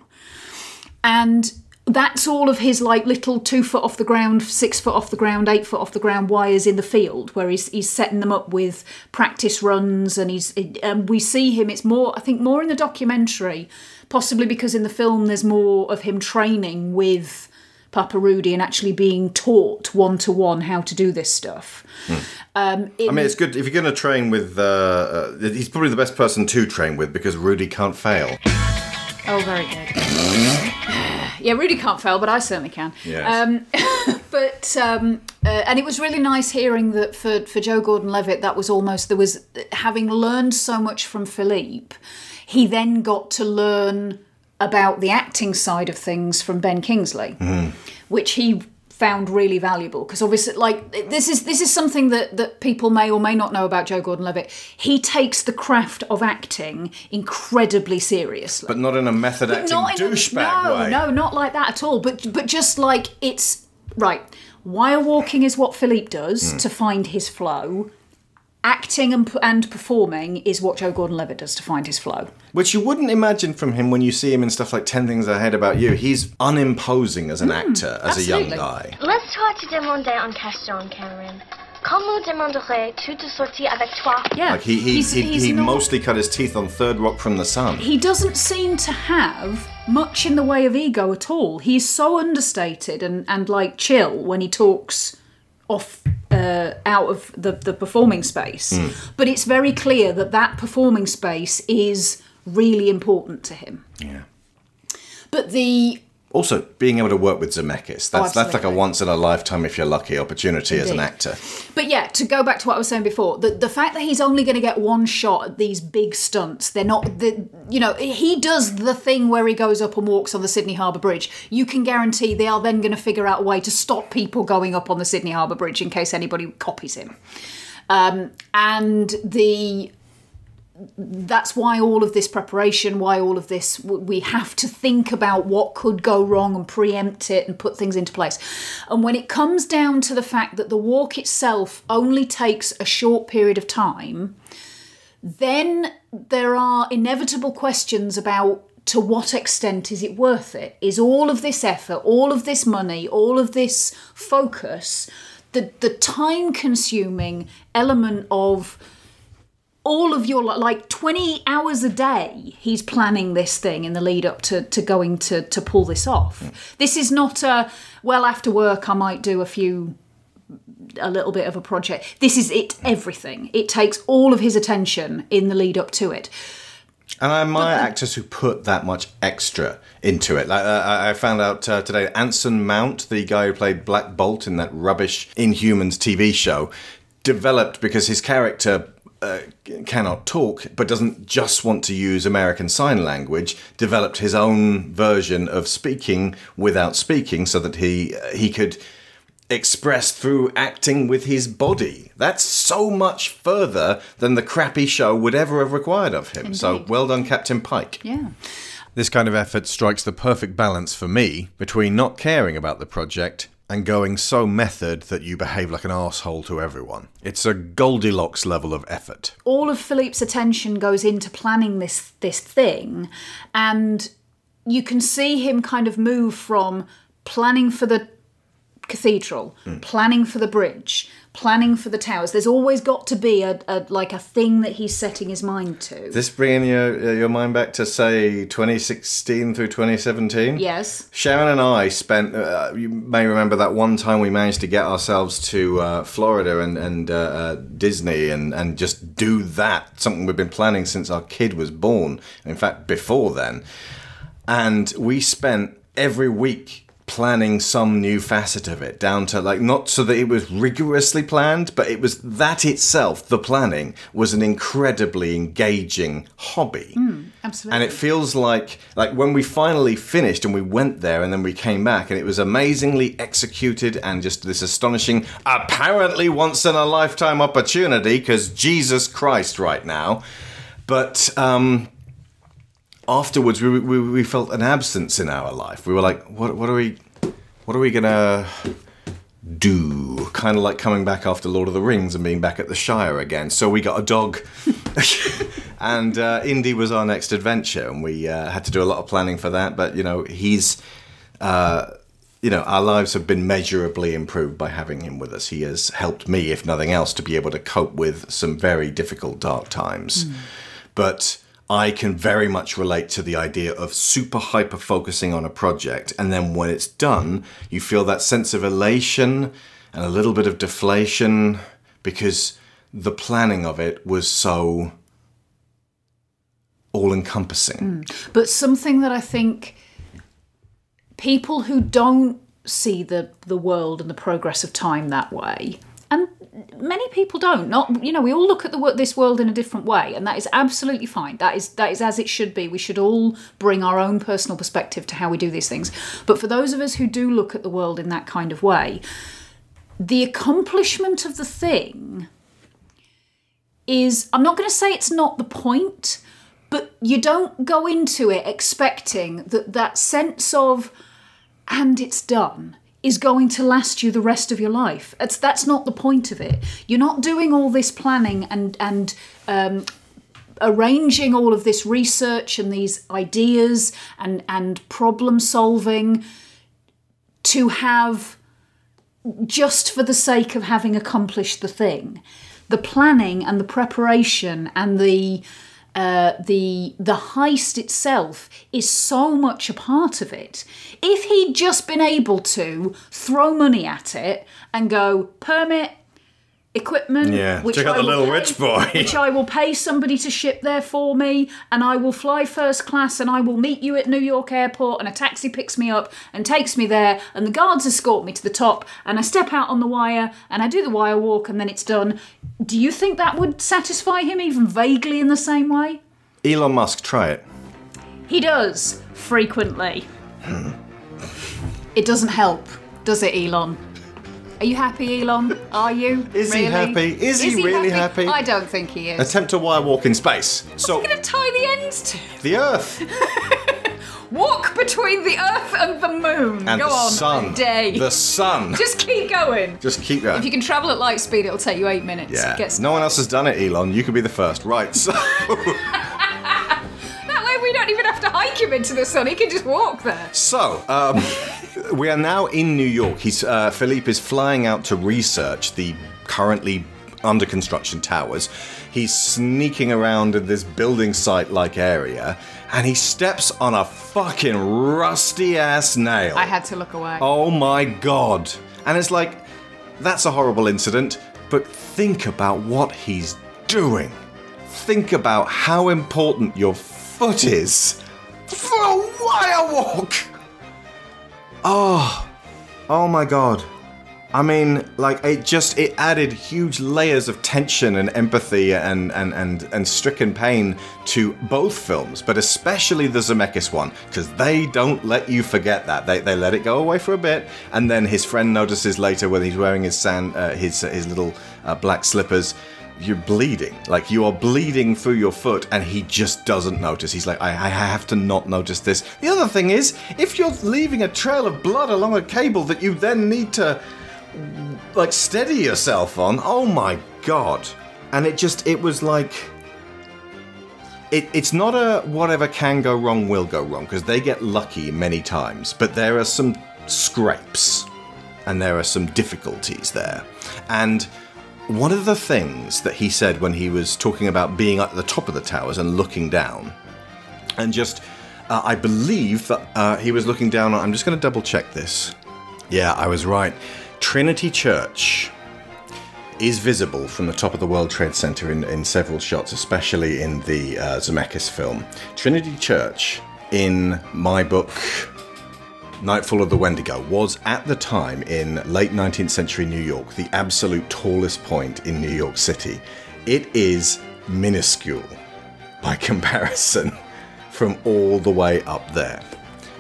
And that's all of his like little two foot off the ground, six foot off the ground, eight foot off the ground wires in the field, where he's he's setting them up with practice runs, and he's um, we see him. It's more, I think, more in the documentary, possibly because in the film there's more of him training with Papa Rudy and actually being taught one to one how to do this stuff. Um, I mean, it's good if you're going to train with. Uh, uh, he's probably the best person to train with because Rudy can't fail. Oh, very good. Yeah, Rudy can't fail, but I certainly can. Yes. Um, but um, uh, and it was really nice hearing that for for Joe Gordon Levitt, that was almost there was having learned so much from Philippe, he then got to learn about the acting side of things from Ben Kingsley which he found really valuable because obviously like this is this is something that that people may or may not know about Joe Gordon-Levitt he takes the craft of acting incredibly seriously But not in a method But acting not in a- douchebag no, way. No, not like that at all. But but just like it's right. Wire walking is what Philippe does Mm. to find his flow. Acting and, and performing is what Joe Gordon-Levitt does to find his flow. Which you wouldn't imagine from him when you see him in stuff like 10 Things I Hate About You. He's unimposing as an hmm, actor, as a young absolutely. guy. Laisse-toi te demander en question, Cameron. Comment demanderais tu de sortir avec toi? Yeah, Like he, he, he's- he, he's he not- mostly cut his teeth on Third Rock from the Sun. He doesn't seem to have much in the way of ego at all. He's so understated and, and like chill when he talks off uh, out of the, the performing space. Hmm. But it's very clear that that performing space is really important to him. Yeah. But the Also, being able to work with Zemeckis. That's, Oh, that's like a once in a lifetime, if you're lucky, opportunity as an actor. But yeah, to go back to what I was saying before, the, the fact that he's only going to get one shot at these big stunts, they're not, the, you know, he does the thing where he goes up and walks on the Sydney Harbour Bridge. You can guarantee they are then going to figure out a way to stop people going up on the Sydney Harbour Bridge in case anybody copies him. Um, and the that's why all of this preparation, why all of this, we have to think about what could go wrong and preempt it and put things into place. And when it comes down to the fact that the walk itself only takes a short period of time, then there are inevitable questions about to what extent is it worth it? Is all of this effort, all of this money, all of this focus, the, the time consuming element of all of your like 20 hours a day he's planning this thing in the lead up to, to going to, to pull this off. This is not a well after work i might do a few a little bit of a project. This is it everything. It takes all of his attention in the lead up to it. And I admire actors who put that much extra into it. Like, uh, I I found out uh, today, Anson Mount, the guy who played Black Bolt in that rubbish Inhumans TV show, developed because his character uh, cannot talk but doesn't just want to use American Sign Language, developed his own version of speaking without speaking so that he he could express through acting with his body. That's so much further than the crappy show would ever have required of him. So well done, Captain Pike. yeah This kind of effort strikes the perfect balance for me between not caring about the project and going so method that you behave like an asshole to everyone. It's a Goldilocks level of effort. all of Philippe's attention goes into planning this this thing, and you can see him kind of move from planning for the cathedral, Hmm. planning for the bridge, planning for the towers. There's always got to be a, a like a thing that he's setting his mind to. This bringing your uh, your mind back to say 2016 through 2017. yes. Sharon and I spent. Uh, you may remember that one time we managed to get ourselves to uh, Florida and and uh, uh, Disney and and just do that. Something we've been planning since our kid was born. In fact, before then, and we spent every week planning some new facet of it down to like not so that it was rigorously planned but it was that itself the planning was an incredibly engaging hobby Mm, absolutely. and it feels like like when we finally finished and we went there and then we came back and it was amazingly executed and just this astonishing apparently once in a lifetime opportunity because jesus christ right now but um afterwards we, we, we felt an absence in our life we were like what, what are we what are we gonna do kind of like coming back after lord of the rings and being back at the shire again so we got a dog and uh, Indy was our next adventure, and we uh, had to do a lot of planning for that. But you know, he's, uh, you know, our lives have been measurably improved by having him with us. He has helped me, if nothing else, to be able to cope with some very difficult, dark times. But I can very much relate to the idea of super hyper focusing on a project, and then when it's done, you feel that sense of elation and a little bit of deflation because the planning of it was so all encompassing. Mm. But something that I think people who don't see the the world and the progress of time that way, many people don't. Not you know, we all look at the this world in a different way, and that is absolutely fine. That is that is as it should be. We should all bring our own personal perspective to how we do these things. But for those of us who do look at the world in that kind of way, the accomplishment of the thing is I'm not going to say it's not the point, but you don't go into it expecting that that sense of and it's done is going to last you the rest of your life. It's, that's not the point of it. You're not doing all this planning and and um, arranging all of this research and these ideas and and problem solving to have just for the sake of having accomplished the thing. The planning and the preparation and the uh, the the heist itself is so much a part of it. If he'd just been able to throw money at it and go permit, equipment, Yeah, check out I the little pay- rich boy. which I will pay somebody to ship there for me, and I will fly first class, and I will meet you at New York Airport, and a taxi picks me up and takes me there, and the guards escort me to the top, and I step out on the wire, and I do the wire walk, and then it's done. Do you think that would satisfy him even vaguely in the same way? Elon Musk, try it. He does frequently. It doesn't help, does it, Elon? Are you happy, Elon? Are you? Is he happy? Is he really happy? I don't think he is. Attempt to wire walk in space. So he going to tie the ends to? the Earth Walk between the Earth and the Moon. and Go the on, sun. day. The sun. Just keep going. Just keep going. If you can travel at light speed, it'll take you eight minutes. Yeah. Gets No one else has done it, Elon. You could be the first. Right. So that way. We don't even have to hike him into the sun. He can just walk there. So, um, we are now in New York. He's uh, Philippe is flying out to research the currently under construction towers. He's sneaking around in this building site like area, and he steps on a fucking rusty ass nail. I had to look away. Oh my god. And it's like, that's a horrible incident, but think about what he's doing. Think about how important your foot is for a wire walk. Oh, oh my god. I mean, like it just it added huge layers of tension and empathy and and and, and stricken pain to both films, but especially the Zemeckis one, because they don't let you forget that. They, they let it go away for a bit, and then his friend notices later when he's wearing his sand uh, his his little uh, black slippers. You're bleeding, like you are bleeding through your foot, and he just doesn't notice. He's like, I, I have to not notice this. The other thing is, if you're leaving a trail of blood along a cable that you then need to like steady yourself on. Oh my god. And it just it was like it, it's not a whatever can go wrong will go wrong because they get lucky many times, but there are some scrapes. and there are some difficulties there. And one of the things that he said when he was talking about being at the top of the towers and looking down, and just, uh, I believe that uh, he was looking down on, I'm just going to double check this. Yeah, I was right. Trinity Church is visible from the top of the World Trade Center in, in several shots, especially in the uh, Zemeckis film. Trinity Church, in my book, Nightfall of the Wendigo, was at the time in late 19th century New York the absolute tallest point in New York City. It is minuscule by comparison from all the way up there.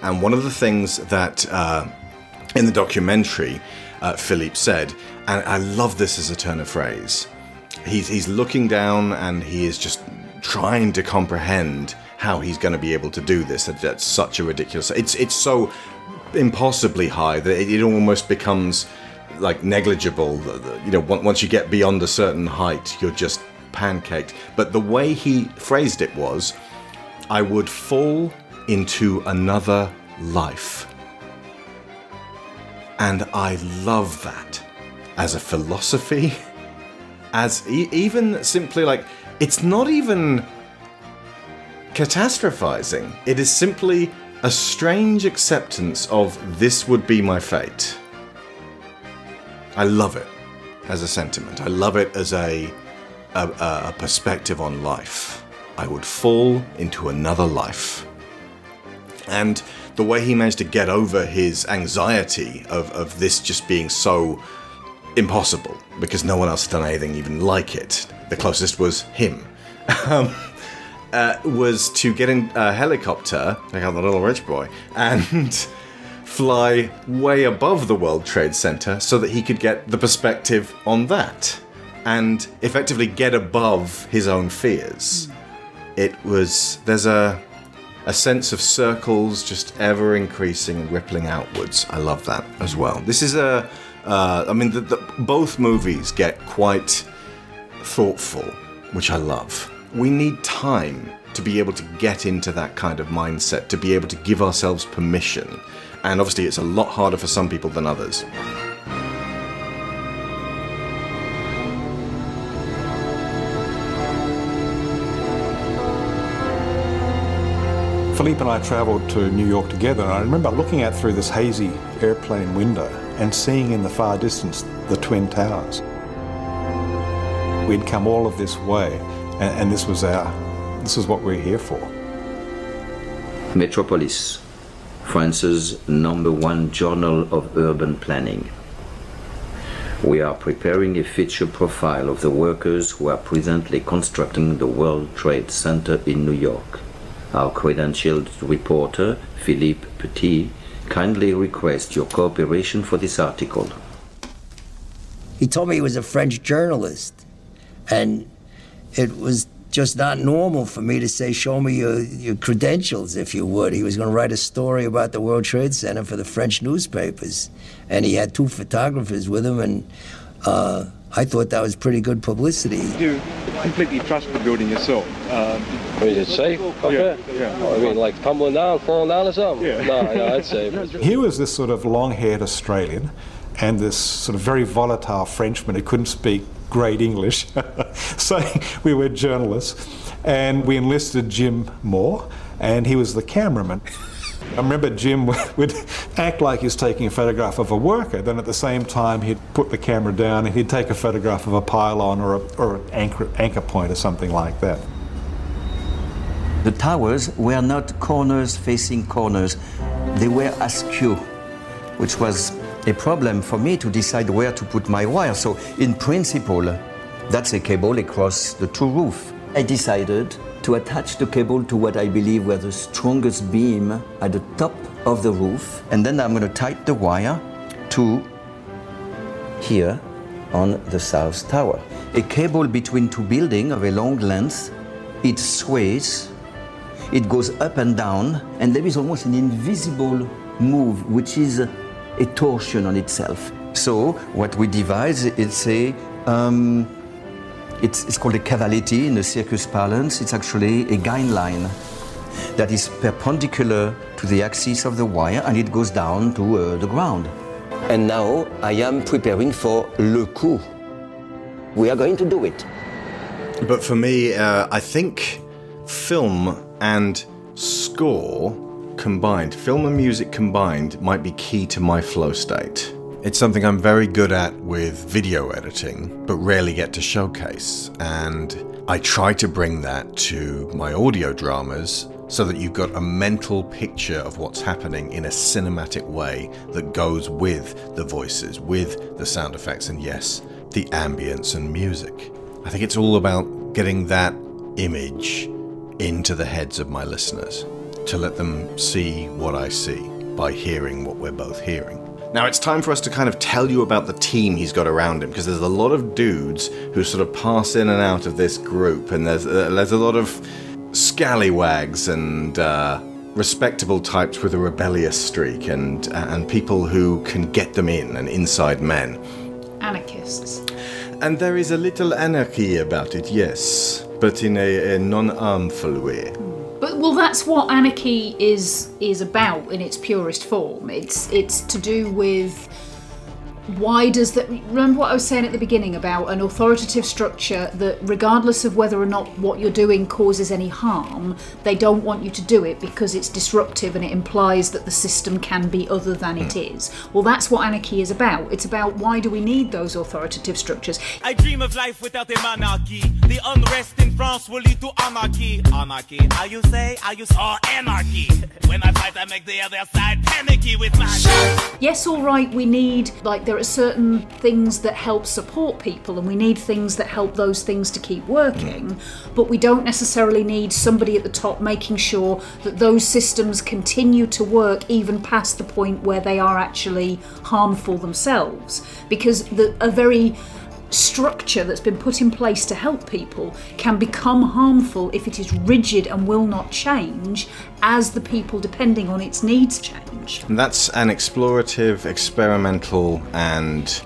And one of the things that uh, in the documentary uh, Philippe said, and I love this as a turn of phrase. He's, he's looking down and he is just trying to comprehend how he's going to be able to do this. That's such a ridiculous. It's it's so impossibly high that it, it almost becomes like negligible. You know, once you get beyond a certain height, you're just pancaked. But the way he phrased it was, I would fall into another life. And I love that as a philosophy, as e- even simply like, it's not even catastrophizing, it is simply a strange acceptance of this would be my fate. I love it as a sentiment. I love it as a, a, a perspective on life. I would fall into another life. And the way he managed to get over his anxiety of, of this just being so impossible because no one else had done anything even like it. The closest was him. Um, uh, was to get in a helicopter, like the little rich boy, and fly way above the World Trade Center so that he could get the perspective on that and effectively get above his own fears. It was there's a a sense of circles just ever increasing and rippling outwards. I love that as well. This is a, uh, I mean, the, the, both movies get quite thoughtful, which I love. We need time to be able to get into that kind of mindset, to be able to give ourselves permission. And obviously, it's a lot harder for some people than others. Philippe and I travelled to New York together, and I remember looking out through this hazy airplane window and seeing in the far distance the Twin Towers. We'd come all of this way, and, and this was our, this is what we're here for. Metropolis, France's number one journal of urban planning. We are preparing a feature profile of the workers who are presently constructing the World Trade Center in New York. Our credentialed reporter, Philippe Petit, kindly requests your cooperation for this article. He told me he was a French journalist, and it was just not normal for me to say, Show me your, your credentials, if you would. He was going to write a story about the World Trade Center for the French newspapers, and he had two photographers with him, and uh, I thought that was pretty good publicity. You completely trust the building yourself. Um, is it safe up yeah, there? yeah. Oh, I mean, like tumbling down, falling down or something? Yeah. No, no, I'd say. Here was this sort of long haired Australian and this sort of very volatile Frenchman who couldn't speak great English, so we were journalists. And we enlisted Jim Moore, and he was the cameraman. I remember Jim would act like he's taking a photograph of a worker, then at the same time he'd put the camera down and he'd take a photograph of a pylon or, a, or an anchor, anchor point or something like that. The towers were not corners facing corners, they were askew, which was a problem for me to decide where to put my wire. So, in principle, that's a cable across the two roofs. I decided to attach the cable to what I believe were the strongest beam at the top of the roof, and then I'm going to tie the wire to here on the south tower. A cable between two buildings of a long length, it sways, it goes up and down, and there is almost an invisible move, which is a torsion on itself. So what we devise, it's a um, it's, it's, called a cavaletti in the circus parlance. It's actually a guide line that is perpendicular to the axis of the wire and it goes down to uh, the ground. And now I am preparing for le coup. We are going to do it. But for me, uh, I think film and score combined, film and music combined, might be key to my flow state. It's something I'm very good at with video editing, but rarely get to showcase. And I try to bring that to my audio dramas so that you've got a mental picture of what's happening in a cinematic way that goes with the voices, with the sound effects, and yes, the ambience and music. I think it's all about getting that image into the heads of my listeners to let them see what I see by hearing what we're both hearing. Now it's time for us to kind of tell you about the team he's got around him because there's a lot of dudes who sort of pass in and out of this group, and there's uh, there's a lot of scallywags and uh, respectable types with a rebellious streak, and and people who can get them in and inside men. Anarchists. And there is a little anarchy about it, yes, but in a, a non-harmful way. But well, that's what anarchy is is about in its purest form. It's it's to do with why does that remember what I was saying at the beginning about an authoritative structure that regardless of whether or not what you're doing causes any harm, they don't want you to do it because it's disruptive and it implies that the system can be other than it hmm. is. Well, that's what anarchy is about. It's about why do we need those authoritative structures? I dream of life without a monarchy. The unrest in France will lead to anarchy. Anarchy, how you say? How you say? Anarchy. When I fight, I make the other side panicky with my. Yes, all right, we need, like, there are certain things that help support people, and we need things that help those things to keep working, but we don't necessarily need somebody at the top making sure that those systems continue to work even past the point where they are actually harmful themselves. Because the, a very structure that's been put in place to help people can become harmful if it is rigid and will not change as the people depending on its needs change. And that's an explorative, experimental, and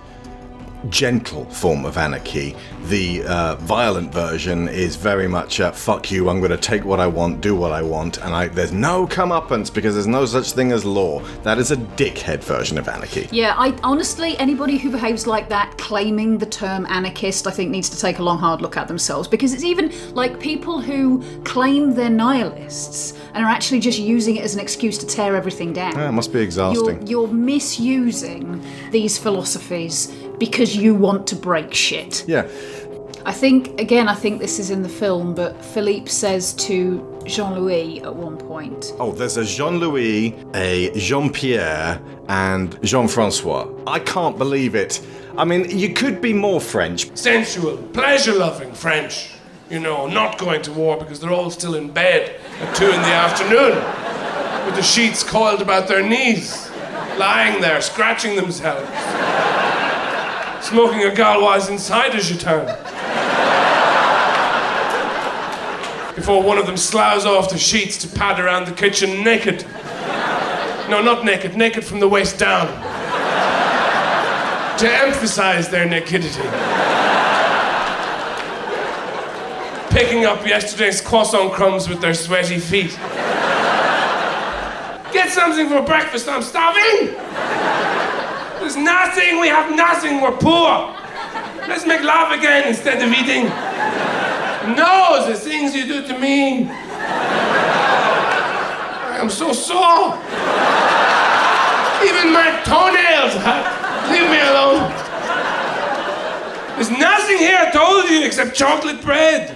gentle form of anarchy. The uh, violent version is very much uh, fuck you, I'm going to take what I want, do what I want, and I, there's no comeuppance because there's no such thing as law. That is a dickhead version of anarchy. Yeah, I honestly, anybody who behaves like that, claiming the term anarchist, I think needs to take a long, hard look at themselves because it's even like people who claim they're nihilists and are actually just using it as an excuse to tear everything down. Yeah, it must be exhausting. You're, you're misusing these philosophies because you want to break shit. Yeah. I think, again, I think this is in the film, but Philippe says to Jean Louis at one point, Oh, there's a Jean Louis, a Jean Pierre, and Jean Francois. I can't believe it. I mean, you could be more French. Sensual, pleasure loving French. You know, not going to war because they're all still in bed at two in the afternoon with the sheets coiled about their knees, lying there, scratching themselves, smoking a Gauloise inside as you turn. Before one of them sloughs off the sheets to pad around the kitchen naked. No, not naked, naked from the waist down. To emphasize their nakedity. Picking up yesterday's croissant crumbs with their sweaty feet. Get something for breakfast, I'm starving! There's nothing, we have nothing, we're poor. Let's make love again instead of eating. No, the things you do to me. I am so sore. Even my toenails hurt. Leave me alone. There's nothing here, I told you, except chocolate bread.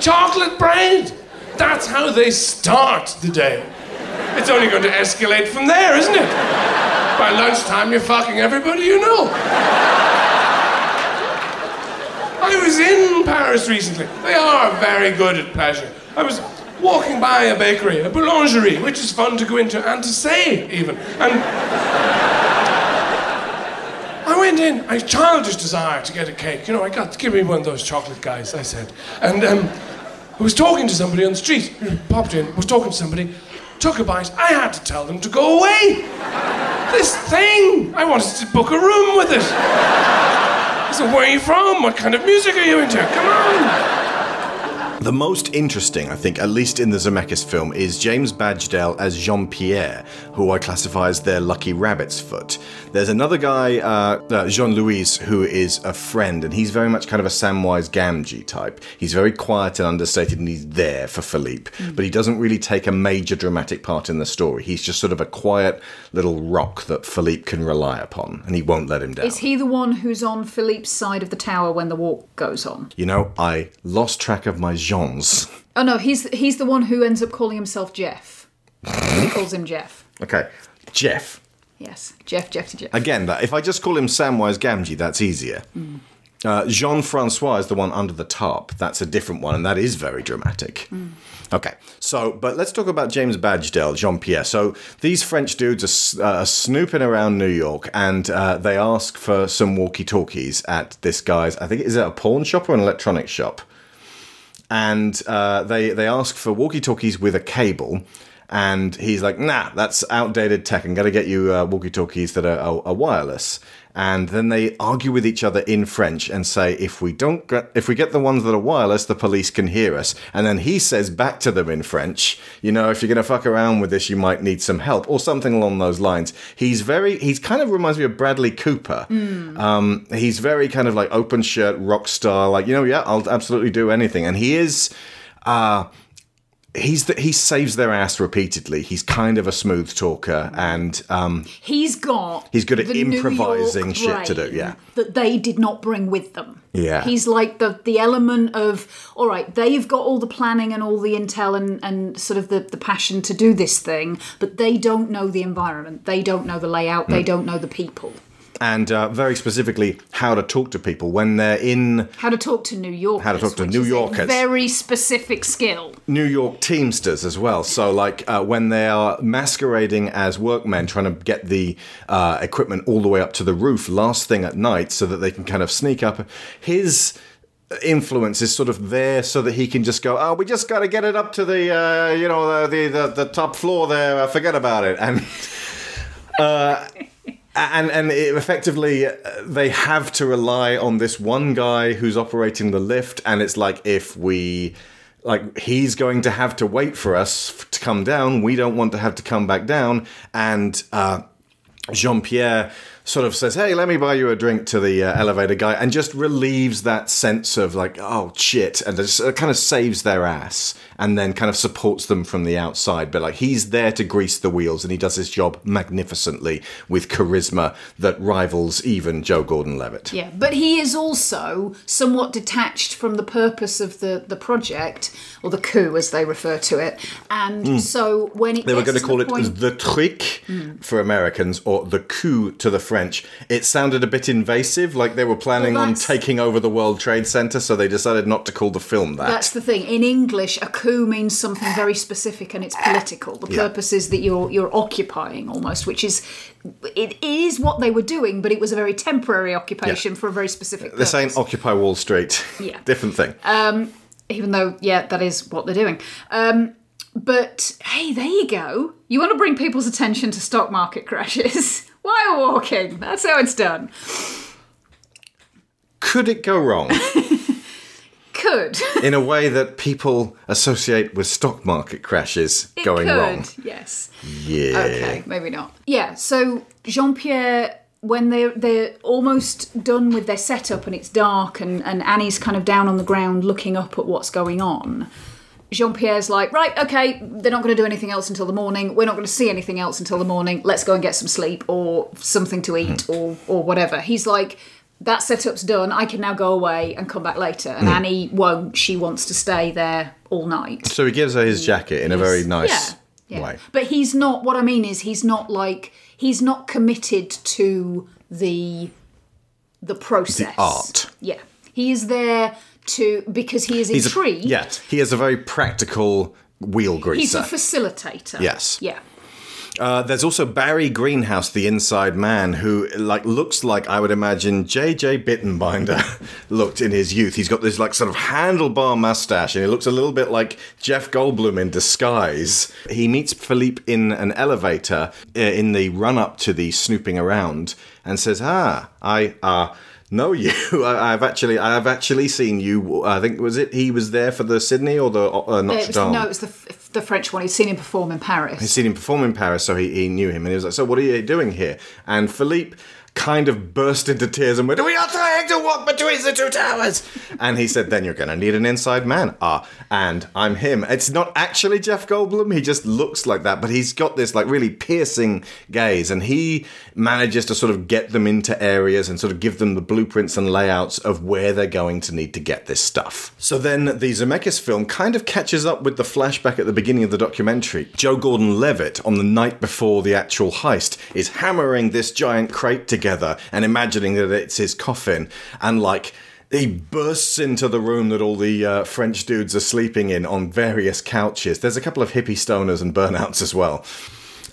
Chocolate bread. That's how they start the day. It's only going to escalate from there, isn't it? By lunchtime, you're fucking everybody you know. I was in Paris recently. They are very good at pleasure. I was walking by a bakery, a boulangerie, which is fun to go into and to say, even. And I went in, a childish desire to get a cake. You know, I got, give me one of those chocolate guys, I said. And um, I was talking to somebody on the street, popped in, was talking to somebody, took a bite. I had to tell them to go away. This thing, I wanted to book a room with it. I said, where are you from? What kind of music are you into? Come on. The most interesting, I think, at least in the Zemeckis film, is James Badge Dale as Jean Pierre, who I classify as their lucky rabbit's foot. There's another guy, uh, uh, Jean Louis, who is a friend, and he's very much kind of a Samwise Gamgee type. He's very quiet and understated, and he's there for Philippe, but he doesn't really take a major dramatic part in the story. He's just sort of a quiet little rock that Philippe can rely upon, and he won't let him down. Is he the one who's on Philippe's side of the tower when the walk goes on? You know, I lost track of my Jeans. Oh no, he's he's the one who ends up calling himself Jeff. he calls him Jeff. Okay, Jeff. Yes, Jeff, Jeff to Jeff. Again, that if I just call him Samwise Gamgee, that's easier. Mm. Uh, Jean Francois is the one under the tarp. That's a different one, and that is very dramatic. Mm. Okay, so but let's talk about James Badge Dale, Jean Pierre. So these French dudes are, uh, snooping around New York, and uh, they ask for some walkie-talkies at this guy's. I think is it a pawn shop or an electronics shop? And uh, they they ask for walkie-talkies with a cable. And he's like, nah, that's outdated tech. I'm going to get you uh, walkie talkies that are, are, are wireless. And then they argue with each other in French and say, if we don't get, if we get the ones that are wireless, the police can hear us. And then he says back to them in French, you know, if you're going to fuck around with this, you might need some help or something along those lines. He's very, he's kind of reminds me of Bradley Cooper. Um, he's very kind of like open shirt rock star, like you know, yeah, I'll absolutely do anything. And he is, uh, he's the, he saves their ass repeatedly. He's kind of a smooth talker, and um, He's got. he's good at improvising shit to do. Yeah, That they did not bring with them. yeah. He's like the the element of all right, they've got all the planning and all the intel and, and sort of the, the passion to do this thing, but they don't know the environment. They don't know the layout, they Mm. don't know the people. And uh, very specifically how to talk to people when they're in How to talk to New Yorkers. How to talk to New Yorkers. very specific skill. New York Teamsters as well. So, like uh, when they are masquerading as workmen, trying to get the uh, equipment all the way up to the roof last thing at night, so that they can kind of sneak up. His influence is sort of there so that he can just go oh we just got to get it up to the uh, you know the, the the top floor there forget about it and uh and and it effectively uh, they have to rely on this one guy who's operating the lift and it's like if we like he's going to have to wait for us to come down we don't want to have to come back down and uh Jean-Pierre sort of says, "Hey, let me buy you a drink" to the uh, elevator guy, and just relieves that sense of like, "Oh shit," and just kind of saves their ass, and then kind of supports them from the outside. But like, he's there to grease the wheels, and he does his job magnificently with charisma that rivals even Joe Gordon-Levitt. Yeah, but he is also somewhat detached from the purpose of the, the project, or the coup as they refer to it. And Mm. so when it They were going to to call the it point, the trick Mm. for Americans or the coup to the French. It sounded a bit invasive, like they were planning Well, on taking over the World Trade Center, so they decided not to call the film that. That's the thing. In English, a coup means something very specific and it's political. The Yeah. purpose is that you're you're occupying almost, which is it is what they were doing, but it was a very temporary occupation for a very specific They're saying Occupy Wall Street. Yeah. Different thing. Um, even though, yeah, that is what they're doing. Um, but hey, there you go. You want to bring people's attention to stock market crashes? while walking. That's how it's done. Could it go wrong Could. in a way that people associate with stock market crashes It going could, wrong? Yes. Yeah. Okay, maybe not. Yeah, so Jean Pierre, when they're they're almost done with their setup and it's dark and, and Annie's kind of down on the ground looking up at what's going on. Jean Pierre's like, right, okay, they're not going to do anything else until the morning. We're not going to see anything else until the morning. Let's go and get some sleep or something to eat hmm. or or whatever. He's like, that setup's done. I can now go away and come back later. And Hmm. Annie won't. She wants to stay there all night. So he gives her his jacket in a very nice Yeah, yeah. way. But he's not. What I mean is, he's not like he's not committed to the the process. The art. Yeah, he is there to because he is He's a, intrigued. yeah, he is a very practical wheel greaser. He's a facilitator. Yes. Yeah. Uh, there's also Barry Greenhouse, the inside man, who like looks like I would imagine J.J. Bittenbinder looked in his youth. He's got this like sort of handlebar mustache, and he looks a little bit like Jeff Goldblum in disguise. He meets Philippe in an elevator uh, in the run up to the snooping around, and says, "Ah, I uh." Know you. I, I've actually, I've actually seen you. I think was it he was there for the Sydney or the uh, Notre It was- Dame. no, it was the, the French one. He'd seen him perform in Paris. He'd seen him perform in Paris, so he, he knew him, and he was like, "So what are you doing here?" And Philippe kind of burst into tears and went, "We are trying to walk between the two towers." and he said, "Then you're going to need an inside man." Ah, and I'm him. It's not actually Jeff Goldblum. He just looks like that, but he's got this like really piercing gaze, and he manages to sort of get them into areas and sort of give them the blueprints and layouts of where they're going to need to get this stuff. So then the Zemeckis film kind of catches up with the flashback at the beginning of the documentary. Joe Gordon Levitt, on the night before the actual heist, is hammering this giant crate together and imagining that it's his coffin, and like. He bursts into the room that all the uh, French dudes are sleeping in on various couches. There's a couple of hippie stoners and burnouts as well.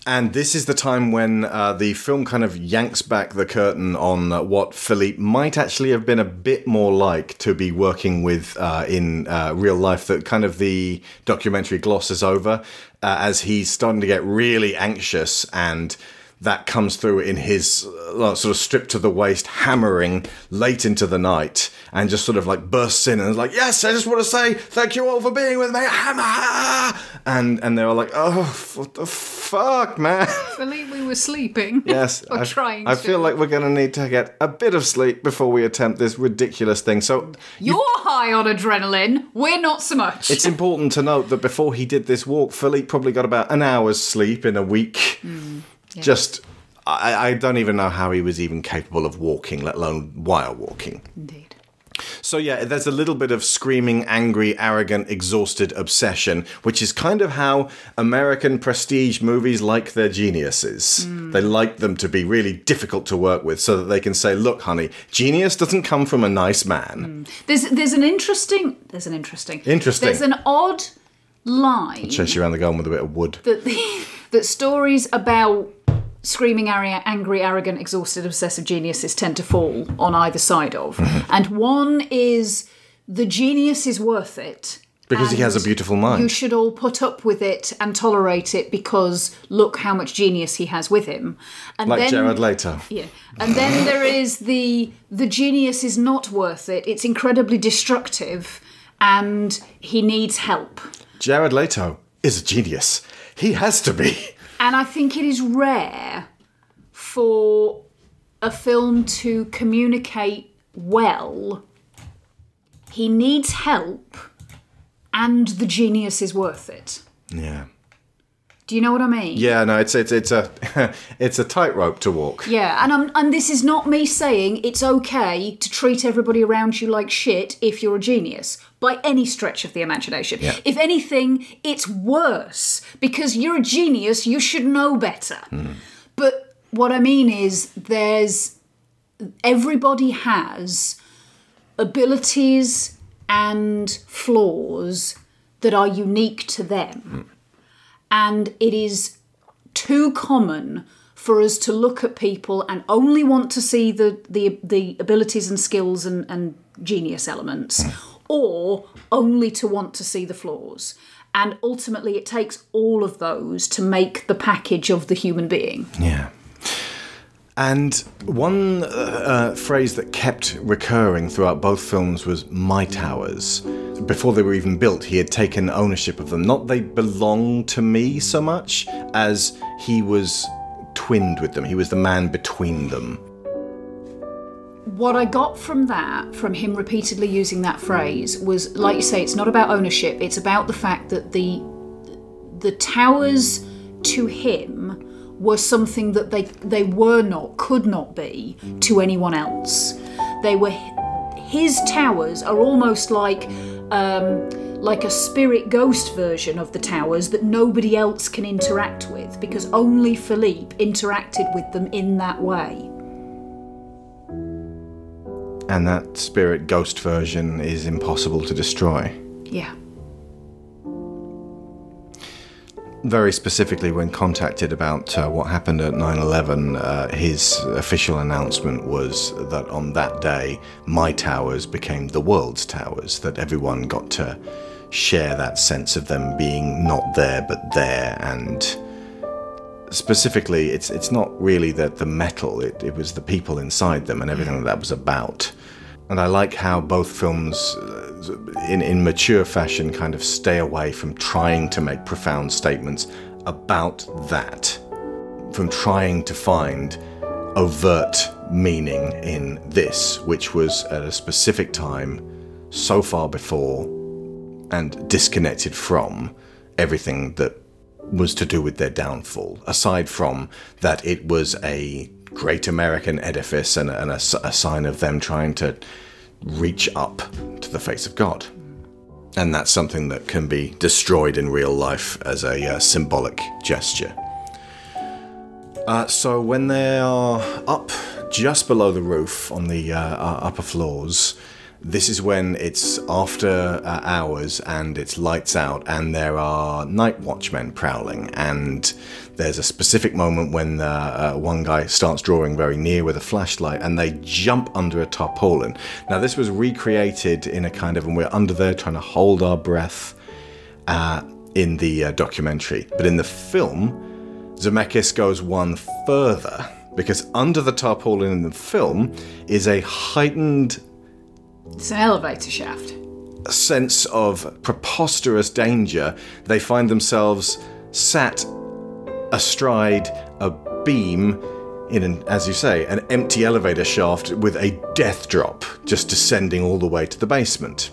And this is the time when uh, the film kind of yanks back the curtain on uh, what Philippe might actually have been a bit more like to be working with uh, in uh, real life. That kind of the documentary glosses over uh, as he's starting to get really anxious and. That comes through in his uh, sort of stripped to the waist, hammering late into the night, and just sort of like bursts in and is like, "Yes, I just want to say thank you all for being with me." Hammer, and and they were like, "Oh, what the fuck, man." Philippe, we were sleeping. Yes, or I, trying I to. feel like we're going to need to get a bit of sleep before we attempt this ridiculous thing. So You're high on adrenaline. We're not so much. it's important to note that before he did this walk, Philippe probably got about an hour's sleep in a week. Mm, yeah. Just, I, I don't even know how he was even capable of walking, let alone while walking. Indeed. So yeah, there's a little bit of screaming, angry, arrogant, exhausted obsession, which is kind of how American prestige movies like their geniuses. Hmm. They like them to be really difficult to work with, so that they can say, "Look, honey, genius doesn't come from a nice man." Hmm. There's there's an interesting there's an interesting Interesting. There's an odd line Chase you around the garden with a bit of wood. that the, that stories about screaming, angry, arrogant, exhausted, obsessive geniuses tend to fall on either side of, Mm-hmm. and one is the genius is worth it. Because he has a beautiful mind. You should all put up with it and tolerate it because look how much genius he has with him. And like then, Jared Leto. Yeah. And then there is the the genius is not worth it. It's incredibly destructive and he needs help. Jared Leto is a genius. He has to be. And I think it is rare for a film to communicate well. He needs help and the genius is worth it. Yeah. Do you know what I mean? Yeah, no, it's it's it's a it's a tightrope to walk. Yeah, and I'm, and this is not me saying it's okay to treat everybody around you like shit if you're a genius by any stretch of the imagination. Yeah. If anything, it's worse because you're a genius, you should know better. But what I mean is there's everybody has abilities and flaws that are unique to them. And it is too common for us to look at people and only want to see the the, the abilities and skills and, and genius elements, or only to want to see the flaws. And ultimately, it takes all of those to make the package of the human being. Yeah. And one uh, uh, phrase that kept recurring throughout both films was my towers. Before they were even built, he had taken ownership of them. Not they belong to me so much as he was twinned with them. He was the man between them. What I got from that, from him repeatedly using that phrase, was like you say, it's not about ownership. It's about the fact that the the towers to him were something that they they were not, could not be to anyone else. They were his towers are almost like um, like a spirit ghost version of the towers that nobody else can interact with because only Philippe interacted with them in that way. And that spirit ghost version is impossible to destroy. Yeah. very specifically, when contacted about uh, what happened at 9 11, uh, his official announcement was that on that day, my towers became the world's towers, that everyone got to share that sense of them being not there but there. And specifically, it's, it's not really the, the metal, it, it was the people inside them and everything that, that was about. And I like how both films, uh, in, in mature fashion, kind of stay away from trying to make profound statements about that, from trying to find overt meaning in this, which was at a specific time, so far before, and disconnected from everything that was to do with their downfall, aside from that it was a great American edifice and, a, and a a sign of them trying to reach up to the face of God. And that's something that can be destroyed in real life as a uh, symbolic gesture. Uh, so when they are up just below the roof on the uh, upper floors, this is when it's after uh, hours and it's lights out, and there are night watchmen prowling. And there's a specific moment when uh, uh, one guy starts drawing very near with a flashlight, and they jump under a tarpaulin. Now, this was recreated in a kind of, and we're under there trying to hold our breath uh, in the uh, documentary, but in the film, Zemeckis goes one further because under the tarpaulin in the film is a heightened It's an elevator shaft. A sense of preposterous danger. They find themselves sat astride a beam in an, as you say, an empty elevator shaft with a death drop just descending all the way to the basement.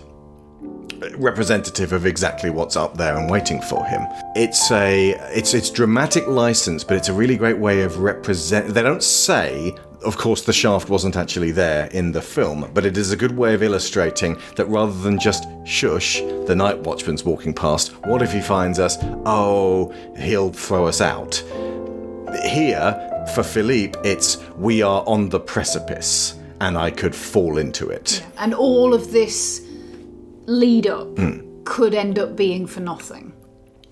Representative of exactly what's up there and waiting for him. It's a it's it's dramatic license, but it's a really great way of represent. They don't say, of course, the shaft wasn't actually there in the film, but it is a good way of illustrating that rather than just shush, the night watchman's walking past. What if he finds us? Oh, he'll throw us out. Here, for Philippe, it's we are on the precipice, and I could fall into it. And all of this lead up Hmm. could end up being for nothing.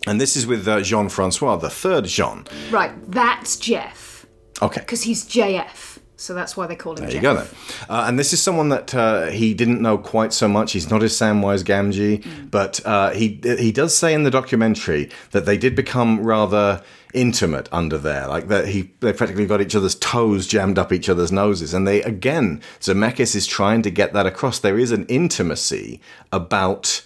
And this is with uh, Jean Francois, the third Jean. Right, that's Jeff. Okay. Because he's JF. So that's why they call him There Jeff. you go then. Uh, and this is someone that uh, he didn't know quite so much. He's not as Samwise Gamgee, but uh, he he does say in the documentary that they did become rather intimate under there. Like that he they practically got each other's toes jammed up each other's noses. And they again, Zemeckis is trying to get that across. There is an intimacy about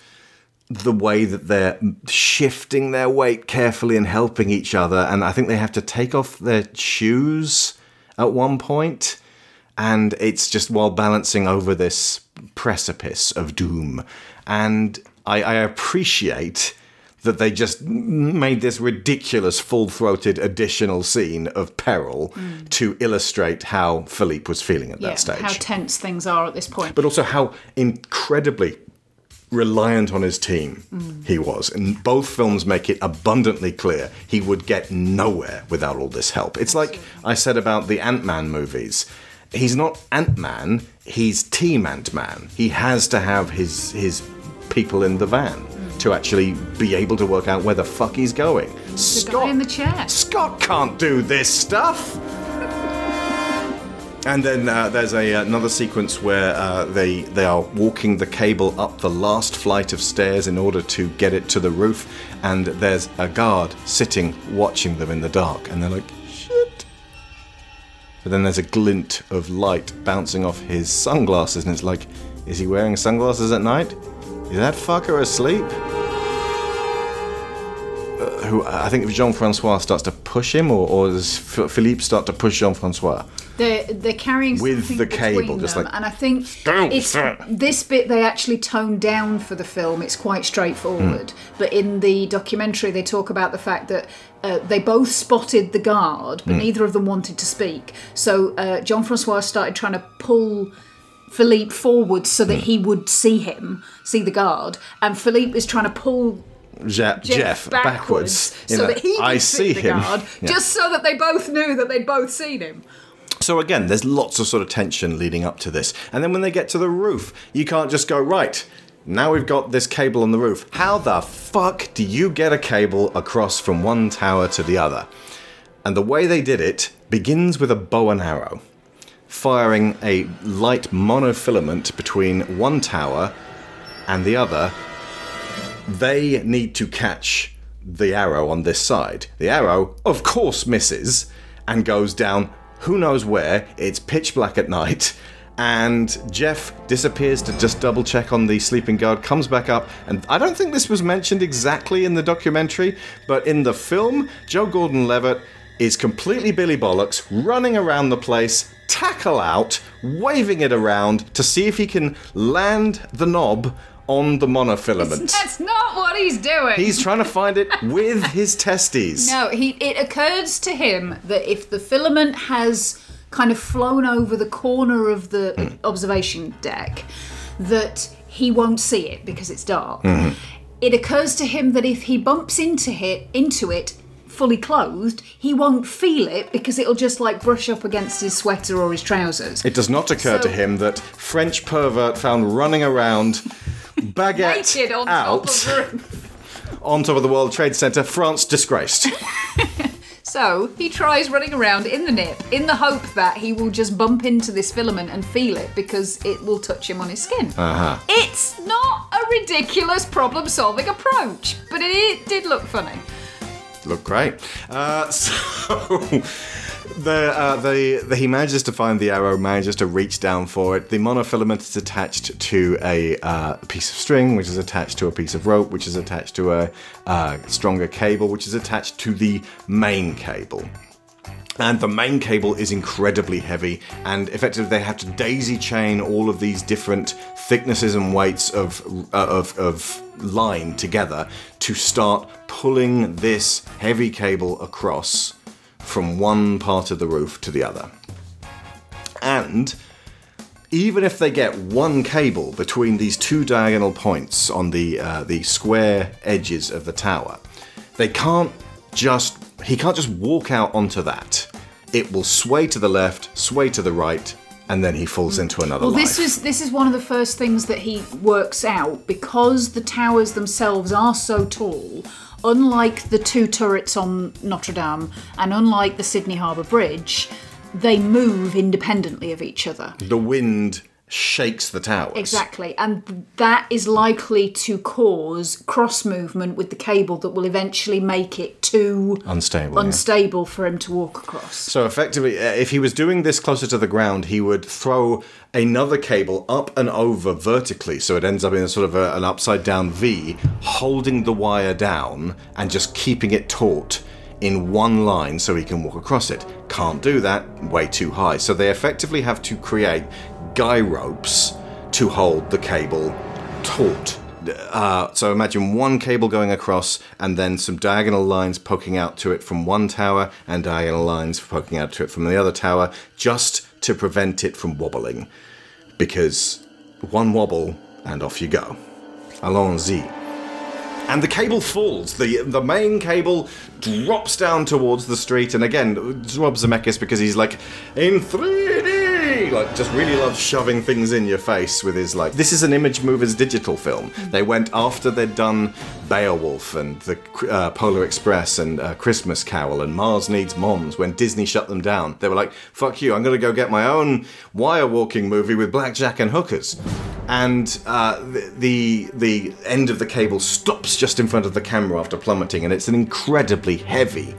the way that they're shifting their weight carefully and helping each other. And I think they have to take off their shoes at one point, and it's just while balancing over this precipice of doom. And I, I appreciate that they just made this ridiculous full throated additional scene of peril mm. to illustrate how Philippe was feeling at Yeah, that stage how tense things are at this point. but also how incredibly reliant on his team Mm. he was. And both films make it abundantly clear he would get nowhere without all this help. It's like I said about the Ant Man movies. He's not Ant Man, he's Team Ant Man. He has to have his, his people in the van to actually be able to work out where the fuck he's going. the guy in the chair. Scott can't do this stuff. And then uh, there's a, another sequence where uh, they they are walking the cable up the last flight of stairs in order to get it to the roof, and there's a guard sitting watching them in the dark, and they're like, "Shit!" But then there's a glint of light bouncing off his sunglasses, and it's like, is he wearing sunglasses at night? Is that fucker asleep? Uh, who I think if Jean Francois starts to push him, or, or does Philippe start to push Jean Francois? They're they're carrying With something the between cable, just them, like, and I think it's this bit they actually toned down for the film. It's quite straightforward, Hmm. but in the documentary they talk about the fact that uh, they both spotted the guard, but Hmm. neither of them wanted to speak. So uh, Jean Francois started trying to pull. Philippe forward so that Hmm. he would see him, see the guard, and Philippe is trying to pull Je- Jeff, backwards, in so a, that he could I see, see the him. guard, Yeah. just so that they both knew that they'd both seen him. So again, there's lots of sort of tension leading up to this, and then when they get to the roof, you can't just go right. Now we've got this cable on the roof. How the fuck do you get a cable across from one tower to the other? And the way they did it begins with a bow and arrow, firing a light monofilament between one tower and the other. They need to catch the arrow on this side. The arrow, of course, misses and goes down who knows where. It's pitch black at night. And Jeff disappears to just double check on the sleeping guard, comes back up, and I don't think this was mentioned exactly in the documentary, but in the film, Joe Gordon Levitt is completely Billy Bollocks, running around the place, tackle out, waving it around to see if he can land the knob on the monofilament. That's not what he's doing. He's trying to find it with his testes. No, he. It occurs to him that if the filament has kind of flown over the corner of the Hmm. observation deck, that he won't see it because it's dark. Mhm. It occurs to him that if he bumps into it, into it fully clothed, he won't feel it because it'll just like brush up against his sweater or his trousers. It does not occur to him that French pervert found running around baguette Naked on out top of the on top of the World Trade Center, France disgraced. So he tries running around in the nip in the hope that he will just bump into this filament and feel it because it will touch him on his skin. Uh-huh. It's not a ridiculous problem solving approach, but it, it did look funny. Look great. Uh, so the, uh, the, the he manages to find the arrow, manages to reach down for it. The monofilament is attached to a uh, piece of string, which is attached to a piece of rope, which is attached to a uh, stronger cable, which is attached to the main cable. And the main cable is incredibly heavy, and effectively they have to daisy chain all of these different thicknesses and weights of, uh, of, of line together to start pulling this heavy cable across from one part of the roof to the other. And even if they get one cable between these two diagonal points on the uh, the square edges of the tower, they can't just he can't just walk out onto that. It will sway to the left, sway to the right, and then he falls into another Well, life. this is this is one of the first things that he works out because the towers themselves are so tall. Unlike the two turrets on Notre Dame and unlike the Sydney Harbour Bridge, they move independently of each other. the wind shakes the towers. Exactly, and that is likely to cause cross movement with the cable that will eventually make it too Unstable. yeah. unstable for him to walk across. So effectively, uh, if he was doing this closer to the ground, he would throw another cable up and over vertically, so it ends up in a sort of a, an upside down V, holding the wire down and just keeping it taut in one line so he can walk across it. Can't do that, way too high. So they effectively have to create guy ropes to hold the cable taut. Uh, so imagine one cable going across and then some diagonal lines poking out to it from one tower and diagonal lines poking out to it from the other tower just to prevent it from wobbling. Because one wobble and off you go. Allons-y. And the cable falls. The the main cable drops down towards the street, and again, Rob Zemeckis because he's like in 3D, like just really loves shoving things in your face with his like. This is an Image Movers digital film. They went after they'd done Beowulf and the uh, Polar Express and uh, Christmas Carol and Mars Needs Moms. When Disney shut them down, they were like, "Fuck you! I'm gonna go get my own wire walking movie with blackjack and hookers." and uh, the, the the end of the cable stops just in front of the camera after plummeting, and it's an incredibly heavy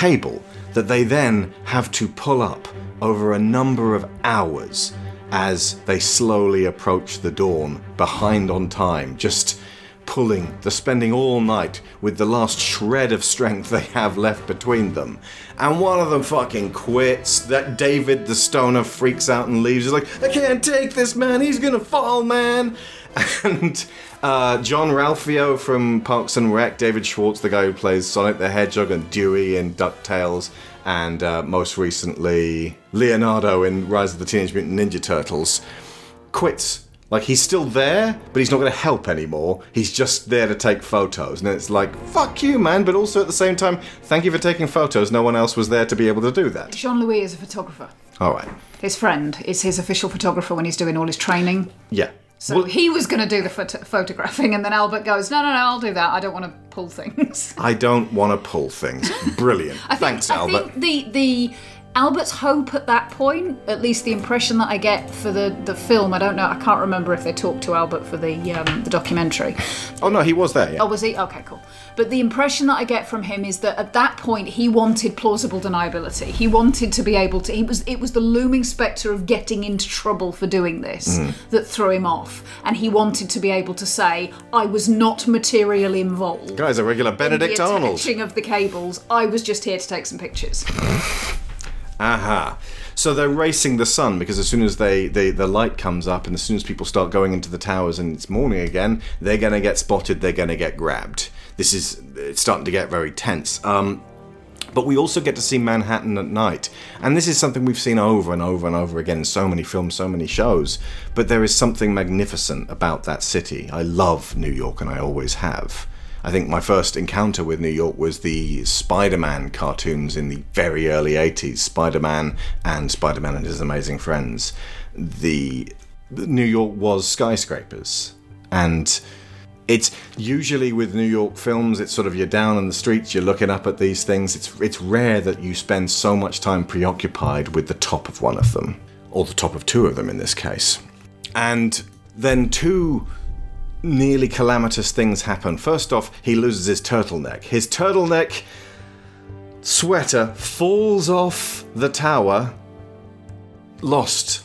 cable that they then have to pull up over a number of hours as they slowly approach the dawn, behind on time, just pulling, they're spending all night with the last shred of strength they have left between them. And one of them fucking quits. That David the stoner freaks out and leaves. He's like, I can't take this, man. He's gonna fall, man. And uh, Jean-Ralphio from Parks and Rec, David Schwartz, the guy who plays Sonic the Hedgehog and Dewey in DuckTales, and uh, most recently Leonardo in Rise of the Teenage Mutant Ninja Turtles, quits. Like he's still there, but he's not going to help anymore. He's just there to take photos, and it's like fuck you, man. But also at the same time, thank you for taking photos. No one else was there to be able to do that. Jean Louis is a photographer. All right, His friend is his official photographer when he's doing all his training. yeah. So Well- he was going to do the photo- photographing, and then Albert goes, "No, no, no, I'll do that. I don't want to pull things." I don't want to pull things. Brilliant. I think, Thanks, I Albert. think the the Albert's hope at that point, at least the impression that I get for the the film, I don't know, I can't remember if they talked to Albert for the um, the documentary. Oh no, he was there. Yeah. Oh, was he? Okay, cool. But the impression that I get from him is that at that point he wanted plausible deniability. He wanted to be able to. He was. It was the looming spectre of getting into trouble for doing this Mm. that threw him off, and he wanted to be able to say, "I was not materially involved." Guy's a regular Benedict in the Arnold. of the cables. I was just here to take some pictures. Aha. So they're racing the sun because as soon as they, they the light comes up and as soon as people start going into the towers and it's morning again, they're going to get spotted. They're going to get grabbed. This is it's starting to get very tense. Um, but we also get to see Manhattan at night, and this is something we've seen over and over and over again in so many films, so many shows. But there is something magnificent about that city. I love New York, and I always have. I think my first encounter with New York was the Spider Man cartoons in the very early 80s Spider Man and Spider Man and His Amazing Friends. The New York was skyscrapers. And it's usually with New York films, it's sort of you're down in the streets, you're looking up at these things. It's, it's rare that you spend so much time preoccupied with the top of one of them, or the top of two of them in this case. And then two nearly calamitous things happen. First off, he loses his turtleneck. His turtleneck sweater falls off the tower, lost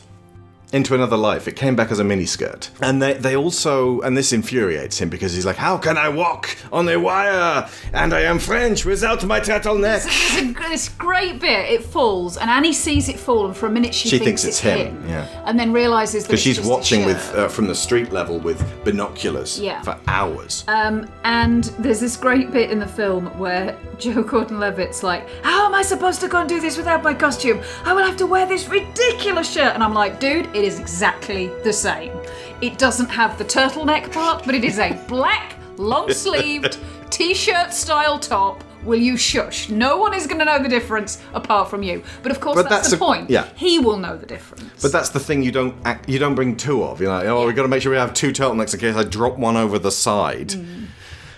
into another life. It came back as a miniskirt. And they, they also, and this infuriates him because he's like, How can I walk on a wire? And I am French without my turtleneck. It's a, this great bit. It falls, and Annie sees it fall, and for a minute she, She thinks it's him, yeah. and then realizes that Because she's just a watching with uh, from the street level with binoculars Yeah. for hours. Um, and there's this great bit in the film where Joe Gordon-Levitt's like, "How am I supposed to go and do this without my costume? I will have to wear this ridiculous shirt." And I'm like, "Dude, it is exactly the same. It doesn't have the turtleneck part, but it is a black, long-sleeved t-shirt style top." Will you shush? No one is going to know the difference apart from you. But of course, But that's, that's the a- point. yeah. He will know the difference. But that's the thing you don't act, you don't bring two of. You're like, oh, we've got to make sure we have two turtlenecks in case I drop one over the side.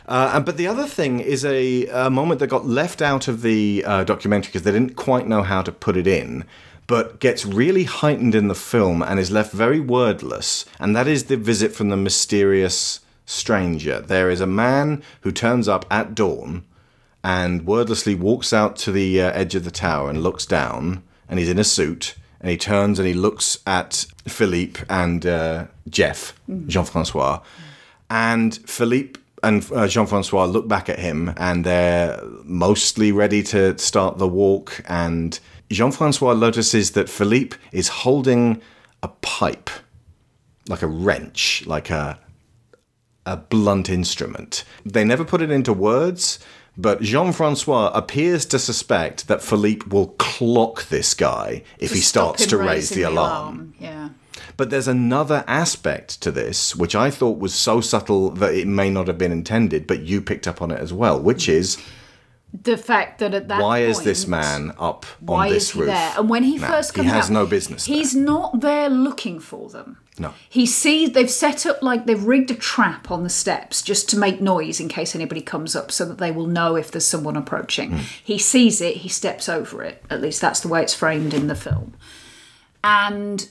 Uh, and, but the other thing is a, a moment that got left out of the uh, documentary because they didn't quite know how to put it in, but gets really heightened in the film and is left very wordless. And that is the visit from the mysterious stranger. There is a man who turns up at dawn and wordlessly walks out to the uh, edge of the tower and looks down, and he's in a suit, and he turns and he looks at Philippe and uh, Jeff, Mhm. Jean Francois, and Philippe and uh, Jean Francois look back at him, and they're mostly ready to start the walk, and Jean Francois notices that Philippe is holding a pipe, like a wrench, like a a blunt instrument. They never put it into words, but Jean Francois appears to suspect that Philippe will clock this guy if To he starts to raise raising the alarm. Yeah. But there's another aspect to this, which I thought was so subtle that it may not have been intended, but you picked up on it as well, which is The fact that at that why is this man up why on this roof? there? And when he now? first comes he has out, no business. He's not there looking for them. No. He sees they've set up like they've rigged a trap on the steps just to make noise in case anybody comes up so that they will know if there's someone approaching. Hmm. He sees it, he steps over it. At least that's the way it's framed in the film. And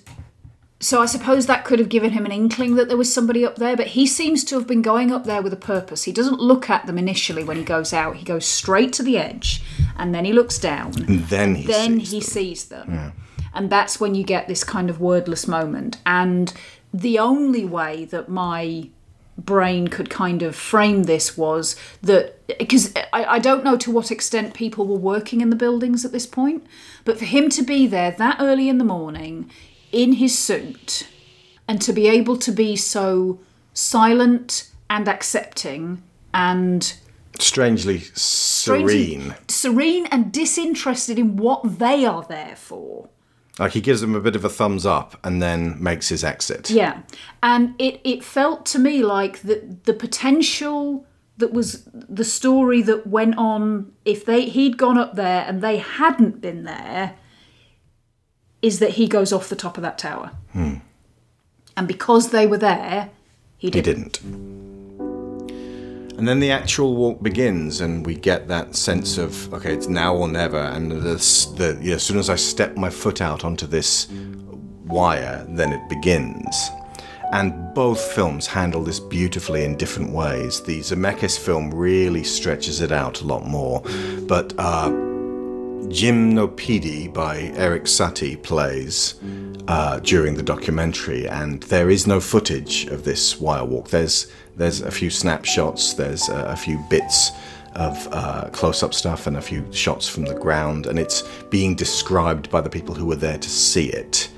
so I suppose that could have given him an inkling that there was somebody up there, but he seems to have been going up there with a purpose. He doesn't look at them initially when he goes out. He goes straight to the edge and then he looks down. And then he then sees he them. sees them. Yeah. And that's when you get this kind of wordless moment. And the only way that my brain could kind of frame this was that because I, I don't know to what extent people were working in the buildings at this point, but for him to be there that early in the morning in his suit and to be able to be so silent and accepting and Strangely serene. serene and disinterested in what they are there for. Like he gives them a bit of a thumbs up and then makes his exit. Yeah. And it, it felt to me like the the potential that was the story that went on if they he'd gone up there and they hadn't been there is that he goes off the top of that tower. Hmm. And because they were there, he didn't. He didn't. And then the actual walk begins, and we get that sense of okay, it's now or never. And the, know, as soon as I step my foot out onto this wire, then it begins. And both films handle this beautifully in different ways. The Zemeckis film really stretches it out a lot more, but uh, Gymnopedie by Erik Satie plays uh, during the documentary, and there is no footage of this wire walk. There's there's a few snapshots, there's a, a few bits of uh, close-up stuff, and a few shots from the ground, and it's being described by the people who were there to see it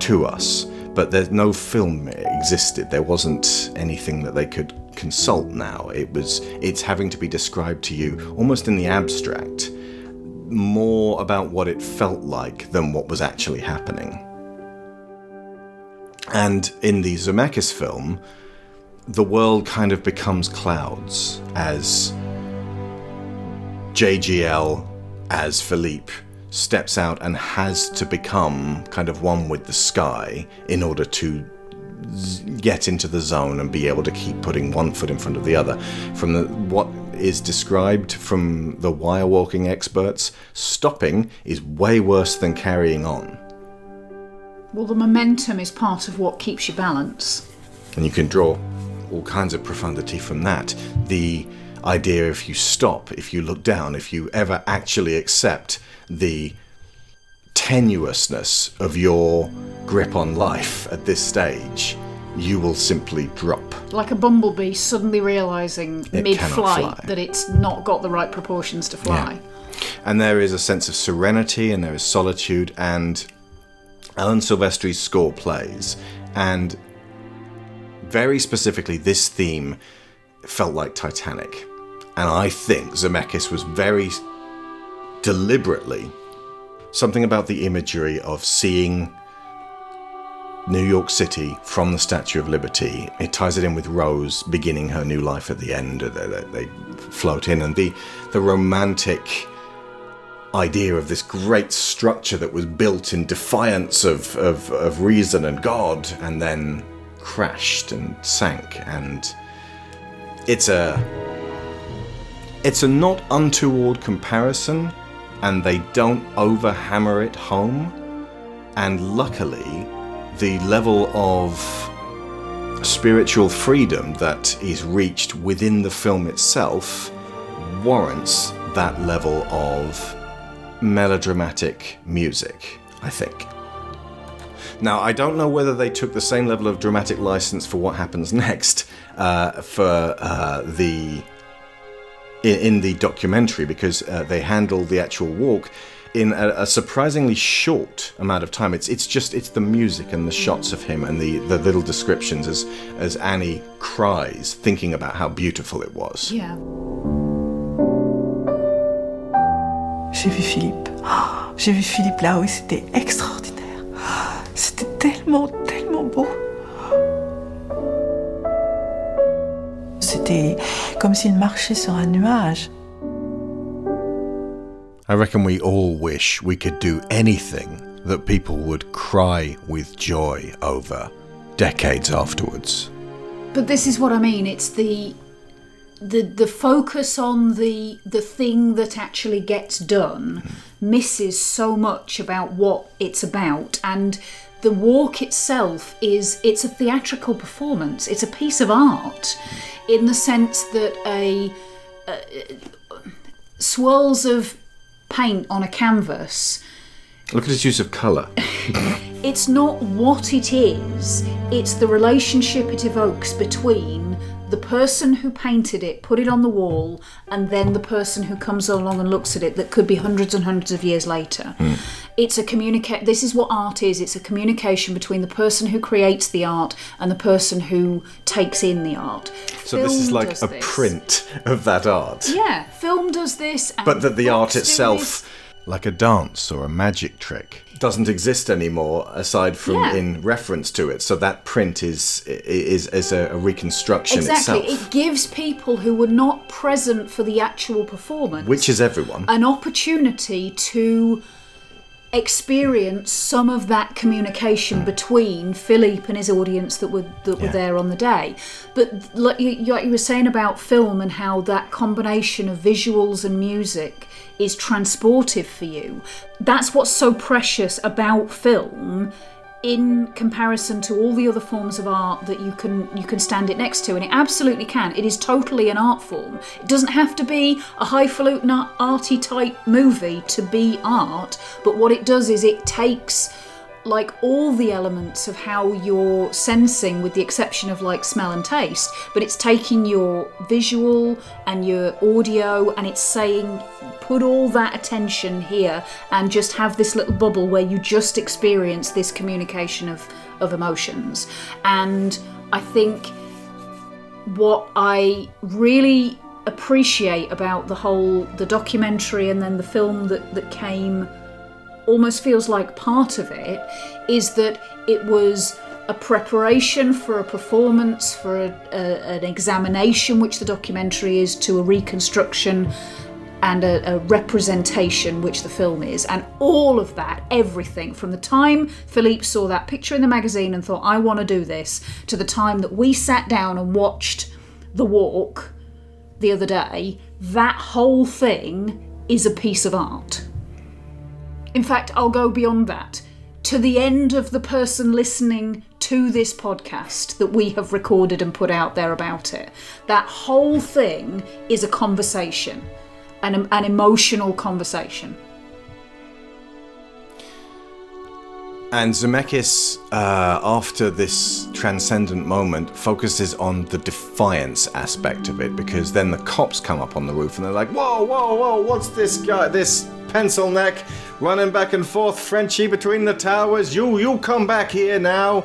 to us. But there's no film existed. There wasn't anything that they could consult now. It was it's having to be described to you almost in the abstract more about what it felt like than what was actually happening. And in the Zemeckis film, the world kind of becomes clouds as JGL, as Philippe, steps out and has to become kind of one with the sky in order to get into the zone and be able to keep putting one foot in front of the other. From the, what is described from the wire walking experts, stopping is way worse than carrying on. Well, the momentum is part of what keeps you balance. And you can draw all kinds of profundity from that. The idea if you stop, if you look down, if you ever actually accept the tenuousness of your grip on life at this stage, you will simply drop. Like a bumblebee suddenly realizing It mid flight that it's not got the right proportions to fly. And there is a sense of serenity and there is solitude, and Alan Silvestri's score plays. And very specifically, this theme felt like Titanic. And I think Zemeckis was very deliberately something about the imagery of seeing New York City from the Statue of Liberty. It ties it in with Rose beginning her new life at the end. They, they, float in, and the the romantic idea of this great structure that was built in defiance of, of, of reason and God, and then crashed and sank. And it's a it's a not untoward comparison, and they don't overhammer it home. And luckily, the level of spiritual freedom that is reached within the film itself warrants that level of melodramatic music, I think. Now, I don't know whether they took the same level of dramatic license for what happens next uh, for uh, the in, in the documentary because uh, they handle the actual walk in a, a surprisingly short amount of time. It's it's just it's the music and the shots of him and the, the little descriptions as as Annie cries, thinking about how beautiful it was. Yeah. J'ai vu Philippe. Oh, J'ai vu Philippe là-haut c'était extraordinaire. C'était tellement, tellement beau. C'était comme s'il marchait sur un nuage. I reckon we all wish we could do anything that people would cry with joy over decades afterwards. But this is what I mean. It's the the the focus on the the thing that actually gets done misses so much about what it's about and the walk itself is it's a theatrical performance it's a piece of art in the sense that a, uh swirls of paint on a canvas Look at his use of colour. it's not what it is, it's the relationship it evokes between the person who painted it, put it on the wall, and then the person who comes along and looks at it that could be hundreds and hundreds of years later. Hmm. It's a communicate this is what art is, it's a communication between the person who creates the art and the person who takes in the art. So this is like a this. print of that art. Yeah, film does this and But that the art itself, like a dance or a magic trick, doesn't exist anymore aside from Yeah. in reference to it. So that print is is is a, a reconstruction Exactly. itself, It gives people who were not present for the actual performance which is everyone. an opportunity to experience some of that communication between Philippe and his audience that were that were Yeah. there on the day. But like you- like you were saying about film and how that combination of visuals and music is transportive for you. That's what's so precious about film in comparison to all the other forms of art that you can you can stand it next to and it absolutely can it is totally an art form it doesn't have to be a highfalutin art- arty type movie to be art but what it does is it takes like all the elements of how you're sensing with the exception of like smell and taste but it's taking your visual and your audio and it's saying put all that attention here and just have this little bubble where you just experience this communication of of emotions. And i think what I really appreciate about the whole the documentary and then the film that that came almost feels like part of it is that it was a preparation for a performance for a, a, an examination which the documentary is to a reconstruction and a, a representation which the film is. And all of that everything from the time philippe saw that picture in the magazine and thought i want to do this to the time that we sat down and watched the walk the other day that whole thing is a piece of art in fact i'll go beyond that. To the end of the person listening to this podcast that we have recorded and put out there about it. That whole thing is a conversation an, an emotional conversation And Zemeckis, uh, after this transcendent moment, focuses on the defiance aspect of it because then the cops come up on the roof and they're like, "Whoa, whoa, whoa! What's this guy? This pencil neck running back and forth, Frenchy between the towers? You, you come back here now!"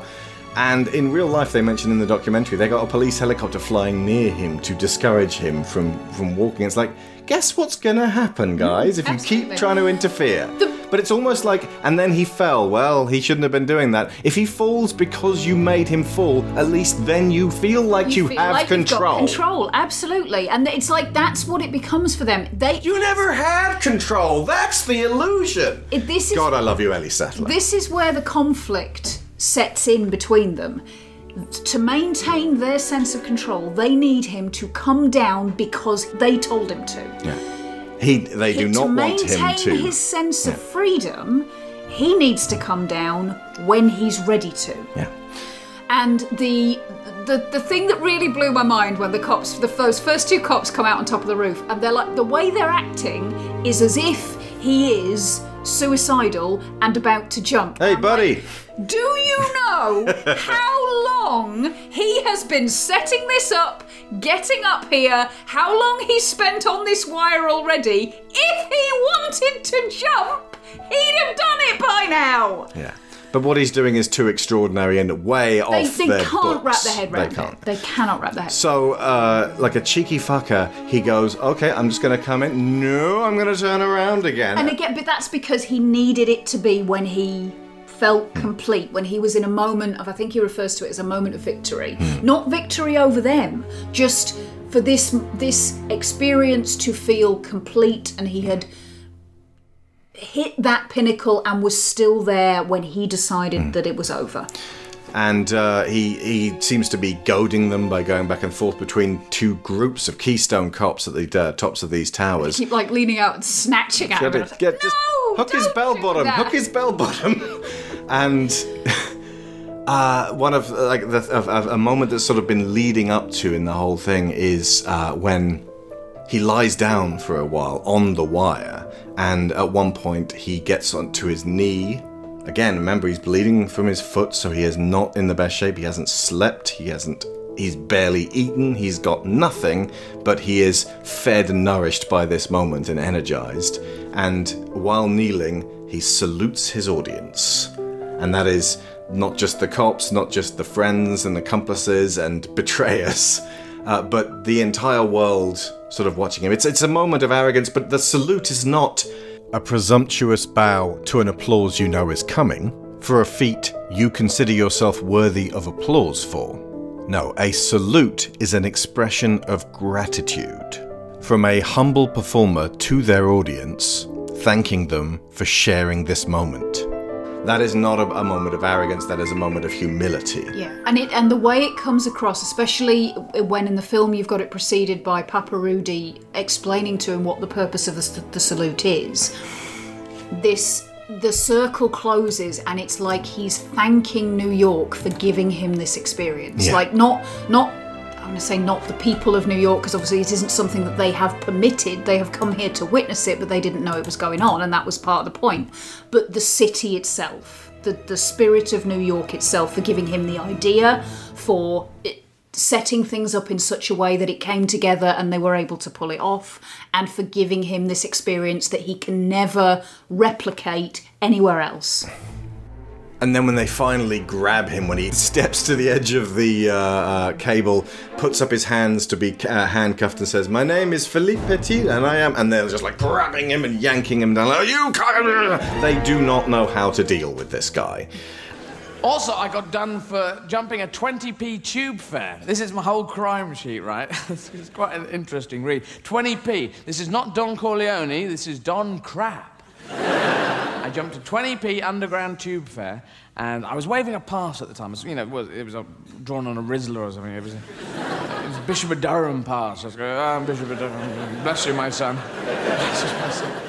And in real life, they mention in the documentary they got a police helicopter flying near him to discourage him from from walking. It's like, guess what's gonna happen, guys, if you mm, keep trying to interfere? But it's almost like, and then he fell. Well, he shouldn't have been doing that. If he falls because you made him fall, at least then you feel like you, feel have like control. control absolutely and it's like that's what it becomes for them they You never had control. That's the illusion. It- this is God, I love you, Ellie Sattler. This is where the conflict sets in between them. To maintain their sense of control, they need him to come down because they told him to. yeah. He, they do not want him to. Maintain his sense of freedom, he needs to come down when he's ready to. Yeah. And the the the thing that really blew my mind when the cops, the those first two cops come out on top of the roof, and they're like the way they're acting is as if he is suicidal and about to jump. Hey, buddy. Do you know how long he has been setting this up, getting up here, how long he's spent on this wire already? If he wanted to jump, he'd have done it by now. Yeah. But what he's doing is too extraordinary and way They, off they their can't wrap books. their head They can't. it. They cannot wrap their head. So, uh, like a cheeky fucker, he goes, "Okay, I'm just gonna come in. No, I'm gonna turn around again." And again, but that's because he needed it to be when he felt complete, when he was in a moment of, I think he refers to it as a moment of victory. Not victory over them, just for this this experience to feel complete, and he had hit that pinnacle and was still there when he decided that it was over. and uh, he he seems to be goading them by going back and forth between two groups of Keystone cops at the uh, tops of these towers. Keep like leaning out and snatching at him. it, get, just hook his bell bottom, hook his bell bottom, and uh, one of like the, of, of a moment that's sort of been leading up to in the whole thing is uh, when he lies down for a while on the wire, and at one point he gets onto his knee. Again, remember he's bleeding from his foot, so he is not in the best shape. He hasn't slept. He hasn't. He's barely eaten. He's got nothing, but he is fed and nourished by this moment and energized. And while kneeling, he salutes his audience, and that is not just the cops, not just the friends and accomplices and betrayers, uh, but the entire world sort of watching him. It's it's a moment of arrogance, but the salute is not a presumptuous bow to an applause you know is coming for a feat you consider yourself worthy of applause for. No, a salute is an expression of gratitude from a humble performer to their audience. thanking them for sharing this moment. That is not a, a moment of arrogance, that is a moment of humility. Yeah, and it and the way it comes across, especially when in the film you've got it preceded by Papa Rudy explaining to him what the purpose of the, the salute is. This the circle closes and it's like he's thanking New York for giving him this experience. Yeah. Like not not I'm going to say not the people of New York because obviously it isn't something that they have permitted. They have come here to witness it, but they didn't know it was going on, and that was part of the point. But the city itself, the the spirit of New York itself, for giving him the idea, for it, setting things up in such a way that it came together and they were able to pull it off, and for giving him this experience that he can never replicate anywhere else. And then when they finally grab him, when he steps to the edge of the uh, uh, cable, puts up his hands to be uh, handcuffed, and says, "My name is Philippe Petit, and I am," and they're just like grabbing him and yanking him down. Like, you can't. They do not know how to deal with this guy. Also, I got done for jumping a 20p tube fare. This is my whole crime sheet, right? it's quite an interesting read. 20p. This is not Don Corleone, this is Don Crap. I jumped a 20p underground tube fare, and I was waving a pass at the time. It was, you know, it was, it was a, drawn on a Rizla or something. It was, a, it was Bishop of Durham pass. I was going, oh, ah, I'm Bishop of Durham. Bless you, my son. Bless you, my son.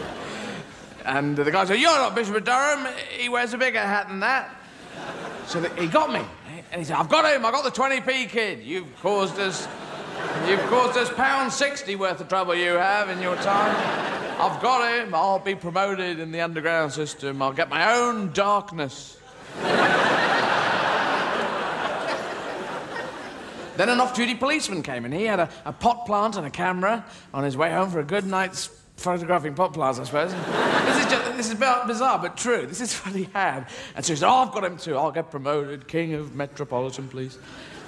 And the guy said, You're not Bishop of Durham. He wears a bigger hat than that. So the, he got me. And he said, I've got him. I've got the 20p kid. You've caused us. You've caused us pound 60 worth of trouble you have in your time. I've got him. I'll be promoted in the underground system. I'll get my own darkness. then an off-duty policeman came and he had a, a pot plant and a camera on his way home for a good night's photographing pot plants, I suppose. this is just, this is bi- bizarre but true. This is what he had. And so he said, "Oh, I've got him too. I'll get promoted, king of Metropolitan Police."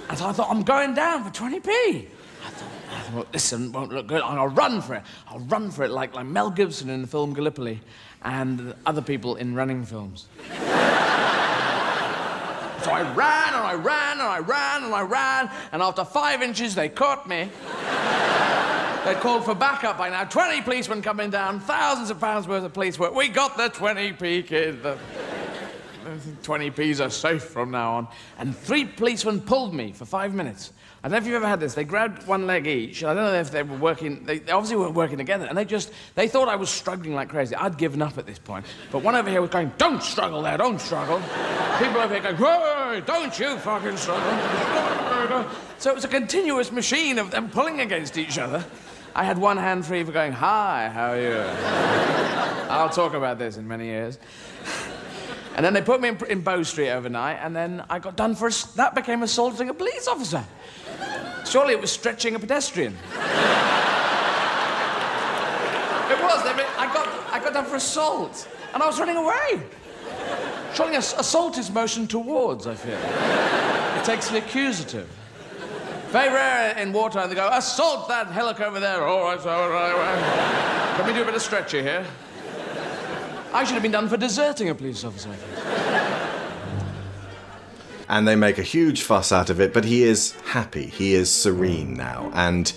And so I thought, I'm going down for 20p. I thought, I thought listen, won't look good. I'll run for it. I'll run for it like, like Mel Gibson in the film Gallipoli and other people in running films. So I ran and I ran and I ran and I ran, and after five inches, they caught me. They called for backup by now. 20 policemen coming down, thousands of pounds worth of police work. We got the 20p kid. The 20p's are safe from now on. And three policemen pulled me for five minutes. I don't know if you've ever had this. They grabbed one leg each, and I don't know if they were working. They, they obviously weren't working together, and they just they thought I was struggling like crazy. I'd given up at this point, but one over here was going, "Don't struggle there, don't struggle." People over here going, "Hey, don't you fucking struggle!" So it was a continuous machine of them pulling against each other. I had one hand free for going, "Hi, how are you?" I'll talk about this in many years. And then they put me in, in Bow Street overnight, and then I got done for ass- that became assaulting a police officer. Surely it was stretching a pedestrian. it was. I, mean, I got I got done for assault, and I was running away. Surely ass- assault is motion towards. I feel it takes the accusative. Very rare in wartime they go assault that hillock over there. All right, all right, all right. Can we do a bit of stretcher here? I should have been done for deserting a police officer. And they make a huge fuss out of it, but he is happy. He is serene now. And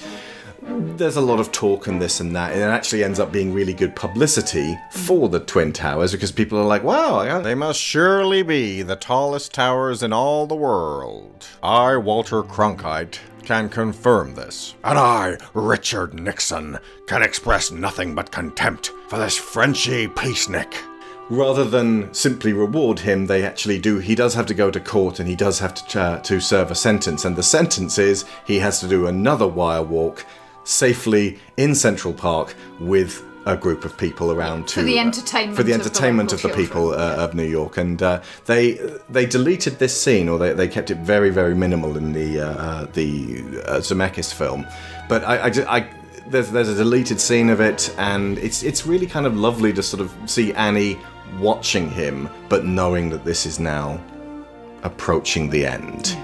there's a lot of talk and this and that, and it actually ends up being really good publicity for the Twin Towers because people are like, wow, they must surely be the tallest towers in all the world. I, Walter Cronkite, can confirm this. And I, Richard Nixon, can express nothing but contempt for this Frenchy peacenik. Rather than simply reward him, they actually do. He does have to go to court and he does have to uh, to serve a sentence. And the sentence is he has to do another wire walk safely in Central Park with a group of people around to For the entertainment for the of the entertainment of the, people uh, of New York. And uh, they they deleted this scene, or they, they kept it very very minimal in the uh, uh, the uh, Zemeckis film. But I, I, I there's there's a deleted scene of it, and it's it's really kind of lovely to sort of see Annie watching him, but knowing that this is now approaching the end.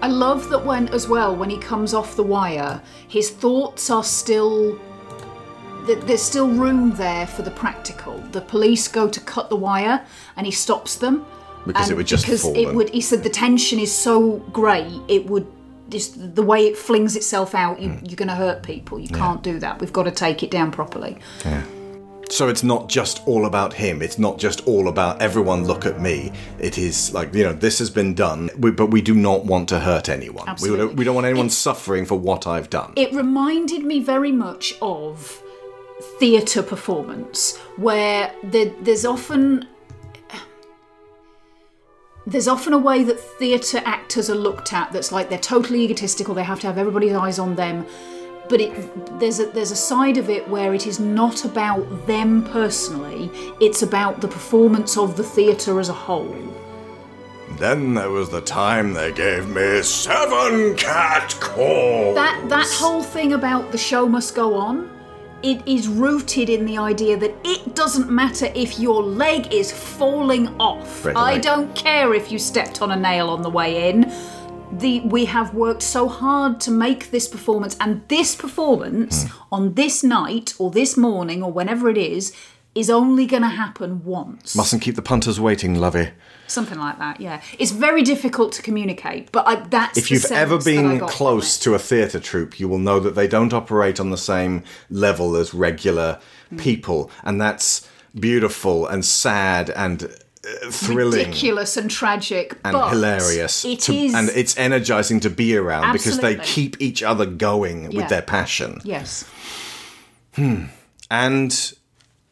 I love that when, as well, when he comes off the wire, his thoughts are still. Th- There's still room there for the practical. The police go to cut the wire, and he stops them Because it would just because fall it them. would. He said the tension is so great, it would just the way it flings itself out, you, hmm. you're going to hurt people. You can't do that. We've got to take it down properly. Yeah. So it's not just all about him. It's not just all about everyone look at me. It is like you know this has been done, we, but we do not want to hurt anyone. We, Absolutely. don't- we don't want anyone suffering for what I've done. It reminded me very much of theatre performance, where there, there's often there's often a way that theatre actors are looked at that's like they're totally egotistical. They have to have everybody's eyes on them. But it, there's a there's a side of it where it is not about them personally. It's about the performance of the theatre as a whole. Then there was the time they gave me seven cat calls. That that whole thing about the show must go on, it is rooted in the idea that it doesn't matter if your leg is falling off. Right, I right. don't care if you stepped on a nail on the way in. The we have worked so hard to make this performance and this performance hmm. on this night or this morning or whenever it is is only going to happen once. Mustn't keep the punters waiting, lovey. Something like that, yeah. It's very difficult to communicate, but I, that's If you've ever been close to a theatre troupe, you will know that they don't operate on the same level as regular Mm. people, and that's beautiful and sad and uh, thrilling. ridiculous and tragic and but hilarious. It to- is- and it's energizing to be around because they keep each other going Yeah. with their passion. yes. Hmm. And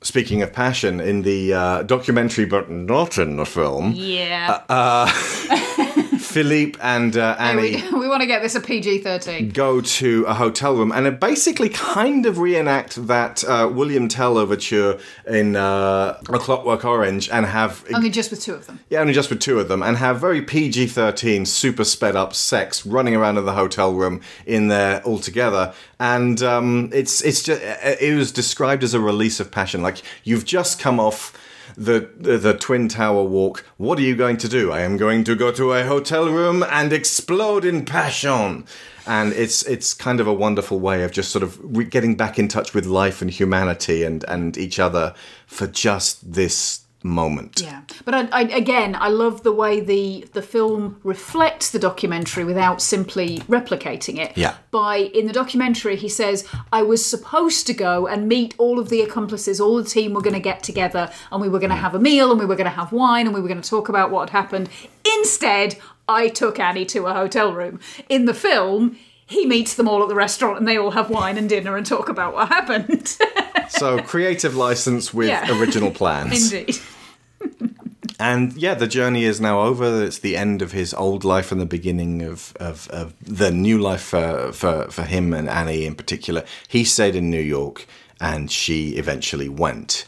speaking of passion, in the uh, documentary, but not in the film, Yeah. uh, Philippe and uh, Annie. we, we want to get this a PG thirteen. Go to a hotel room and it basically kind of reenact that uh, William Tell overture in uh, A Clockwork Orange and have Only just with two of them. Yeah, only just with two of them, and have very PG 13, super sped up sex running around in the hotel room in there all together. And um, it's, it's just, it was described as a release of passion. Like, you've just come off. The, the twin tower walk. What are you going to do? I am going to go to a hotel room and explode in passion. And it's it's kind of a wonderful way of just sort of re- getting back in touch with life and humanity and and each other for just this moment. Yeah, but I, I, again, I love the way the the film reflects the documentary without simply replicating it. Yeah. By in the documentary, he says, "I was supposed to go and meet all of the accomplices. All the team were going to get together, and we were going to mm. have a meal, and we were going to have wine, and we were going to talk about what had happened. Instead, I took Annie to a hotel room. In the film." He meets them all at the restaurant and they all have wine and dinner and talk about what happened. So creative license with Yeah. original plans. Indeed. And yeah, the journey is now over. It's the end of his old life and the beginning of, of, of the new life for, for, for him and Annie in particular. He stayed in New York and she eventually went.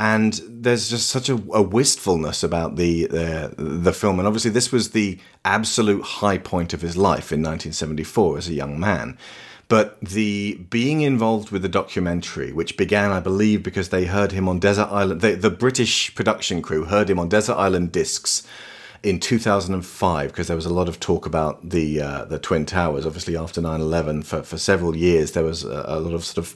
And there's just such a, a wistfulness about the, the the film, and obviously this was the absolute high point of his life in 1974 as a young man. But the being involved with the documentary, which began, I believe, because they heard him on Desert Island, the, the British production crew heard him on Desert Island discs in 2005 because there was a lot of talk about the uh, the twin towers. Obviously, after 9/11, for for several years there was a, a lot of sort of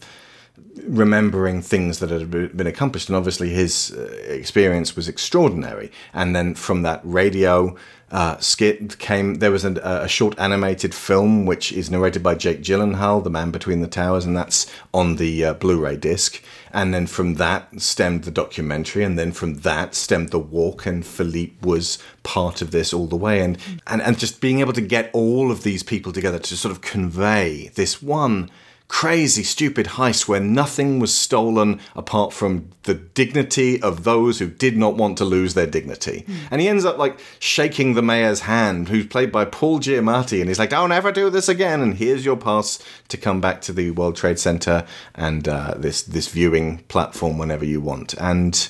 remembering things that had been accomplished, and obviously his uh, experience was extraordinary. And then from that radio uh, skit came there was an, a short animated film which is narrated by Jake Gyllenhaal, The Man Between the Towers, and that's on the uh, Blu-ray disc. And then from that stemmed the documentary, and then from that stemmed the walk, and Philippe was part of this all the way. And and and just being able to get all of these people together to sort of convey this one crazy, stupid heist where nothing was stolen apart from the dignity of those who did not want to lose their dignity. And he ends up like shaking the mayor's hand, who's played by Paul Giamatti, and he's like, "Don't ever do this again." And here's your pass to come back to the World Trade Center and uh, this this viewing platform whenever you want. And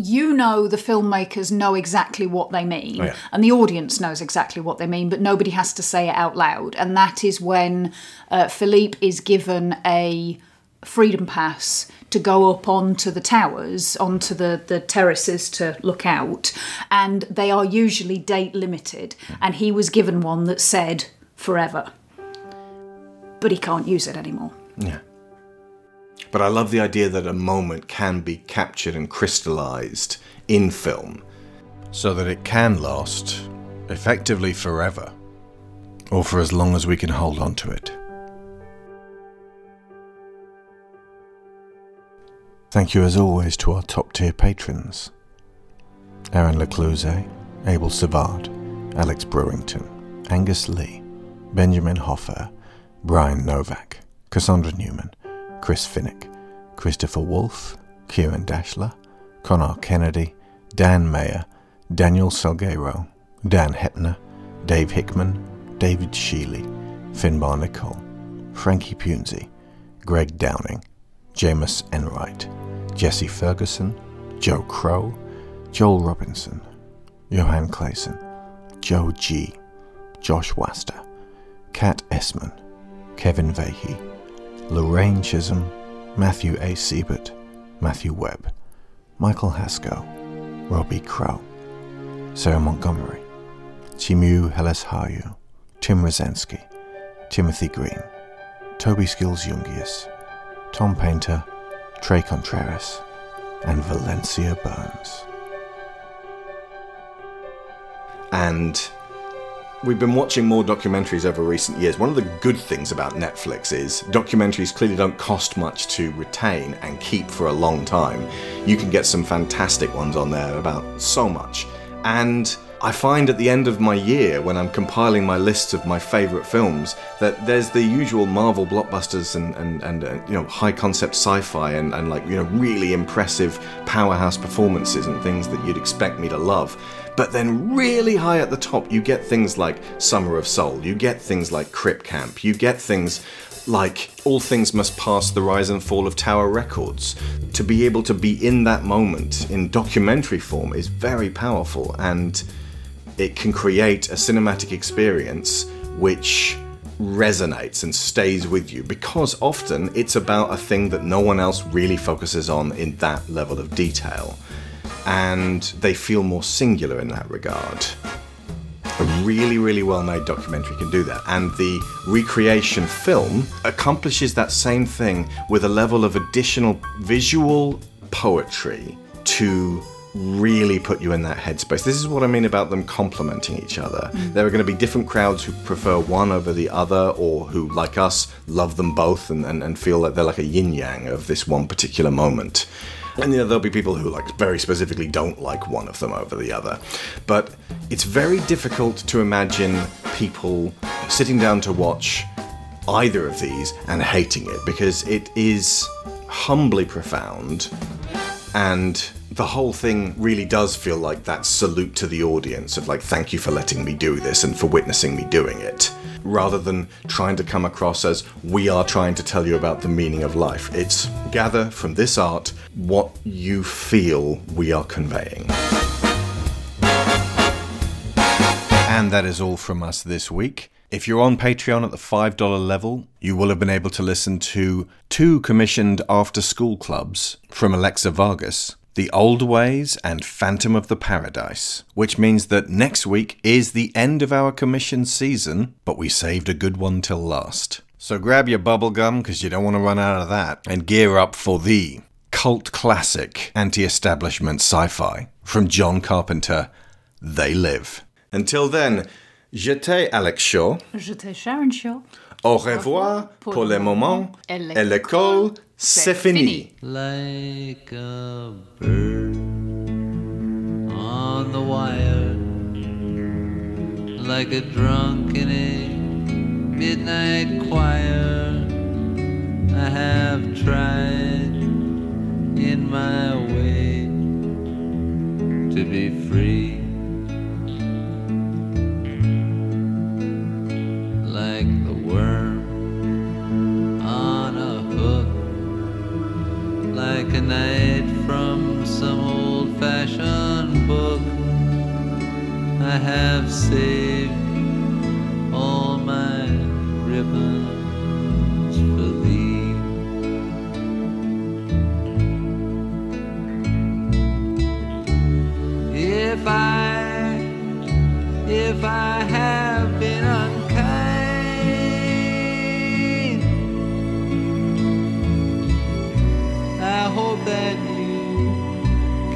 you know the filmmakers know exactly what they mean Oh, yeah. and the audience knows exactly what they mean but nobody has to say it out loud and that is when uh, philippe is given a freedom pass to go up onto the towers onto the, the terraces to look out and they are usually date limited and he was given one that said forever but he can't use it anymore Yeah. But I love the idea that a moment can be captured and crystallized in film so that it can last effectively forever. or for as long as we can hold on to it. Thank you as always to our top tier patrons Aaron Lecluse, Abel Savard, Alex Brewington, Angus Lee, Benjamin Hoffer, Brian Novak, Cassandra Newman, Chris Finnick, Christopher Wolfe, Kieran Dashler, Connor Kennedy, Dan Mayer, Daniel Salguero, Dan Hetner, Dave Hickman, David Sheely, Finbar Nicole, Frankie Punzi, Greg Downing, Jameis Enright, Jesse Ferguson, Joe Crow, Joel Robinson, Johan Clayson, Joe G, Josh Waster, Kat Essman, Kevin Vahey, Lorraine Chisholm, Matthew A. Siebert, Matthew Webb, Michael Haskell, Robbie Crow, Sarah Montgomery, Timu Heleshayu, Tim Rosansky, Timothy Green, Toby Skills Jungius, Tom Painter, Trey Contreras, and Valencia Burns. And we've been watching more documentaries over recent years. One of the good things about Netflix is documentaries clearly don't cost much to retain and keep for a long time. You can get some fantastic ones on there about so much. And I find at the end of my year, when I'm compiling my lists of my favourite films, that there's the usual Marvel blockbusters and, and, and uh, you know high concept sci-fi and, and like you know really impressive powerhouse performances and things that you'd expect me to love. But then really high at the top, you get things like Summer of Soul, you get things like Crip Camp, you get things like All Things Must Pass the Rise and Fall of Tower Records. To be able to be in that moment in documentary form is very powerful and it can create a cinematic experience which resonates and stays with you because often it's about a thing that no one else really focuses on in that level of detail. And they feel more singular in that regard. A really, really well made documentary can do that. And the recreation film accomplishes that same thing with a level of additional visual poetry to really put you in that headspace. This is what I mean about them complementing each other. Mm. There are going to be different crowds who prefer one over the other, or who, like us, love them both and, and, and feel that they're like a yin yang of this one particular moment. And you know, there'll be people who like very specifically don't like one of them over the other. But it's very difficult to imagine people sitting down to watch either of these and hating it because it is humbly profound and the whole thing really does feel like that salute to the audience of like thank you for letting me do this and for witnessing me doing it rather than trying to come across as we are trying to tell you about the meaning of life. It's gather from this art what you feel we are conveying. And that is all from us this week. If you're on Patreon at the $5 level, you will have been able to listen to two commissioned after school clubs from Alexa Vargas The Old Ways and Phantom of the Paradise, which means that next week is the end of our commission season, but we saved a good one till last. So grab your bubblegum because you don't want to run out of that and gear up for the cult classic anti establishment sci fi from John Carpenter, They Live. Until then, J'étais Alex Shaw. J'étais Sharon Shaw. Au revoir pour le moment. Et l'école, c'est. Like a bird on the wire, like a drunk in a midnight choir. I have tried in my way to be free. I have saved all my ribbons for thee. If I, if I have been unkind, I hope that you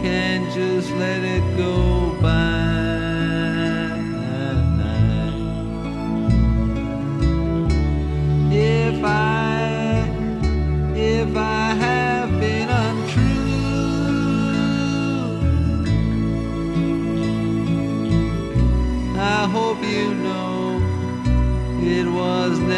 can just let it go by.